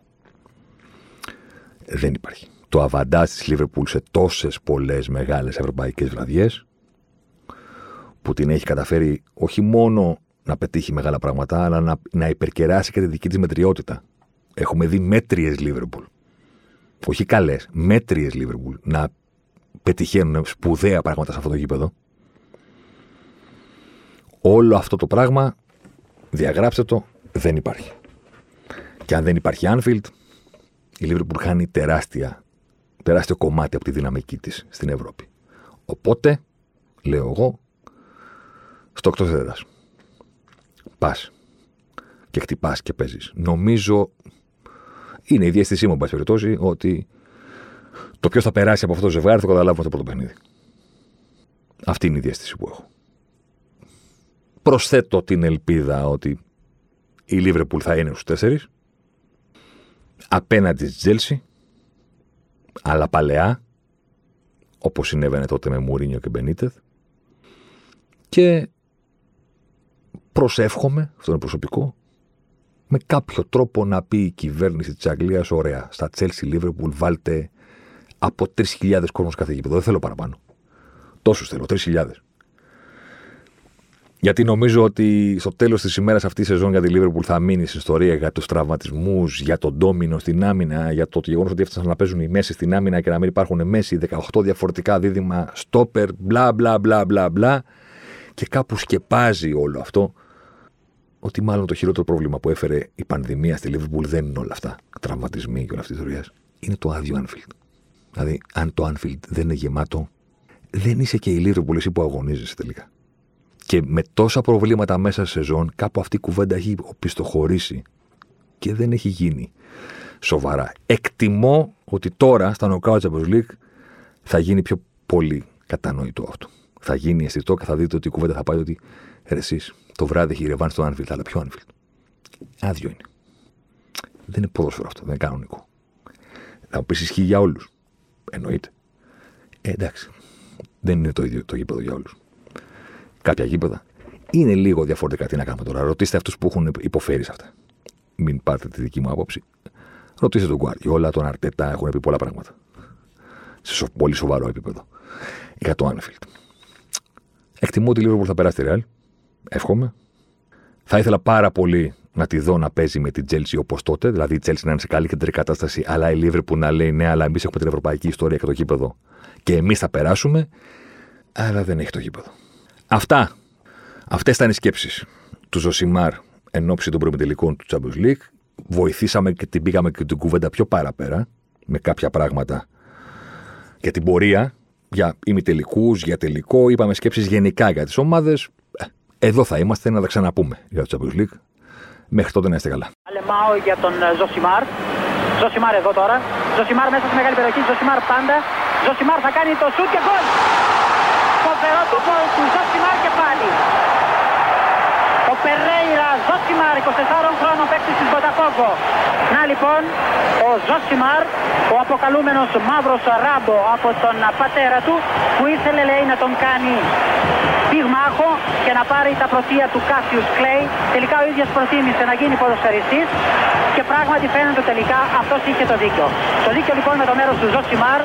Δεν υπάρχει. Το αβαντάζ της Λίβερπουλ σε τόσες πολλές μεγάλες ευρωπαϊκές βραδιές που την έχει καταφέρει όχι μόνο να πετύχει μεγάλα πράγματα αλλά να, να υπερκεράσει και τη δική της μετριότητα. Έχουμε δει μέτριες Λίβερπουλ. Όχι καλές, μέτριες Λίβερπουλ να πετυχαίνουν σπουδαία πράγματα σε αυτό το γήπεδο. Όλο αυτό το πράγμα, διαγράψτε το, δεν υπάρχει. Και αν δεν υπάρχει Anfield, η Λίβερπουλ χάνει τεράστια, τεράστιο κομμάτι από τη δυναμική της στην Ευρώπη. Οπότε, λέω εγώ, στο εκτός έδρας. Πας και χτυπάς και παίζεις. Νομίζω είναι η διέστησή μου, εν πάση περιπτώσει, ότι το ποιος θα περάσει από αυτό το ζευγάρι θα καταλάβουμε το πρώτο παιχνίδι. Αυτή είναι η διέστηση που έχω. Προσθέτω την ελπίδα ότι η Λίβρεπουλ θα είναι στους τέσσερις απέναντι στη Τζέλσι, αλλά παλαιά, όπως συνέβαινε τότε με Μουρίνιο και Μπενίτεθ, και προσεύχομαι, αυτό είναι προσωπικό, με κάποιο τρόπο να πει η κυβέρνηση της Αγγλίας, ωραία, στα Chelsea Liverpool βάλτε από 3.000 κόσμος κάθε γήπεδο. Δεν θέλω παραπάνω. Τόσους θέλω, 3.000. Γιατί νομίζω ότι στο τέλος της ημέρας αυτής η σεζόν για τη Λίβερπουλ θα μείνει στην ιστορία για τους τραυματισμούς, για τον ντόμινο στην άμυνα, για το γεγονός ότι έφτασαν να παίζουν οι μέση στην άμυνα και να μην υπάρχουν μέση, 18 διαφορετικά δίδυμα, στόπερ, μπλα μπλα μπλα μπλα μπλα. Και κάπου σκεπάζει όλο αυτό ότι μάλλον το χειρότερο πρόβλημα που έφερε η πανδημία στη Λίβερπουλ δεν είναι όλα αυτά. Τραυματισμοί και όλα αυτή η ιστορίας. Είναι το άδειο Άνφιλντ. Δηλαδή, αν το Άνφιλντ δεν είναι γεμάτο, δεν είσαι και η Λίβερπουλ εσύ που αγωνίζεσαι τελικά. Και με τόσα προβλήματα μέσα σε σεζόν, κάπου αυτή η κουβέντα έχει οπισθοχωρήσει και δεν έχει γίνει σοβαρά. Εκτιμώ ότι τώρα στα Knockout Champions League θα γίνει πιο πολύ κατανοητό αυτό. Θα γίνει αισθητό και θα δείτε ότι η κουβέντα θα πάει ότι εσείς το βράδυ έχει ρευάνει στο Anfield, αλλά ποιο Anfield. Άδειο είναι. Δεν είναι ποδόσφαιρο αυτό, δεν είναι κανονικό. Θα μου πεις ισχύει για όλους. Εννοείται. Ε, εντάξει. Δεν είναι το ίδιο το γήπεδο για όλους κάποια γήπεδα. Είναι λίγο διαφορετικά τι να κάνουμε τώρα. Ρωτήστε αυτούς που έχουν υποφέρει σε αυτά. Μην πάρετε τη δική μου άποψη. Ρωτήστε τον Γκουardiola, τον Αρτέτα, έχουν πει πολλά πράγματα. Σε πολύ σοβαρό επίπεδο. Για το Άνφιλτ. Εκτιμώ ότι η θα περάσει τη Real. Εύχομαι. Θα ήθελα πάρα πολύ να τη δω να παίζει με την Chelsea όπως τότε. Δηλαδή η Chelsea να είναι σε καλή κεντρική κατάσταση, αλλά η Liverpool να λέει ναι, αλλά εμείς έχουμε την ευρωπαϊκή ιστορία και το γήπεδο και εμείς θα περάσουμε. Αλλά δεν έχει το γήπεδο. Αυτά. Αυτές ήταν οι σκέψεις του Ζωσιμάρ εν ώψη των προμετελικών του Champions League. Βοηθήσαμε και την πήγαμε και την κουβέντα πιο παραπέρα με κάποια πράγματα για την πορεία, για ημιτελικούς, για τελικό. Είπαμε σκέψεις γενικά για τις ομάδες. Ε, εδώ θα είμαστε να τα ξαναπούμε για το Champions League. Μέχρι τότε να είστε καλά. Αλεμάω για τον ε, Ζωσιμάρ. Ζωσιμάρ εδώ τώρα. Ζωσιμάρ μέσα στη μεγάλη περιοχή. Ζωσιμάρ πάντα. Ζωσιμάρ θα κάνει το σουτ και γκολ φοβερό το γκολ του Ζωσιμάρ και πάλι. Ο Περέιρα Ζωσιμάρ, 24 χρόνων παίκτης της Βοτακόβο. Να λοιπόν, ο Ζωσιμάρ, ο αποκαλούμενος μαύρος Ράμπο από τον πατέρα του, που ήθελε λέει να τον κάνει πυγμάχο και να πάρει τα πρωτεία του Κάσιους Κλέη. Τελικά ο ίδιος προτίμησε να γίνει ποδοσφαιριστής και πράγματι φαίνεται τελικά αυτός είχε το δίκιο. Το δίκιο λοιπόν με το μέρος του Ζωσιμάρ.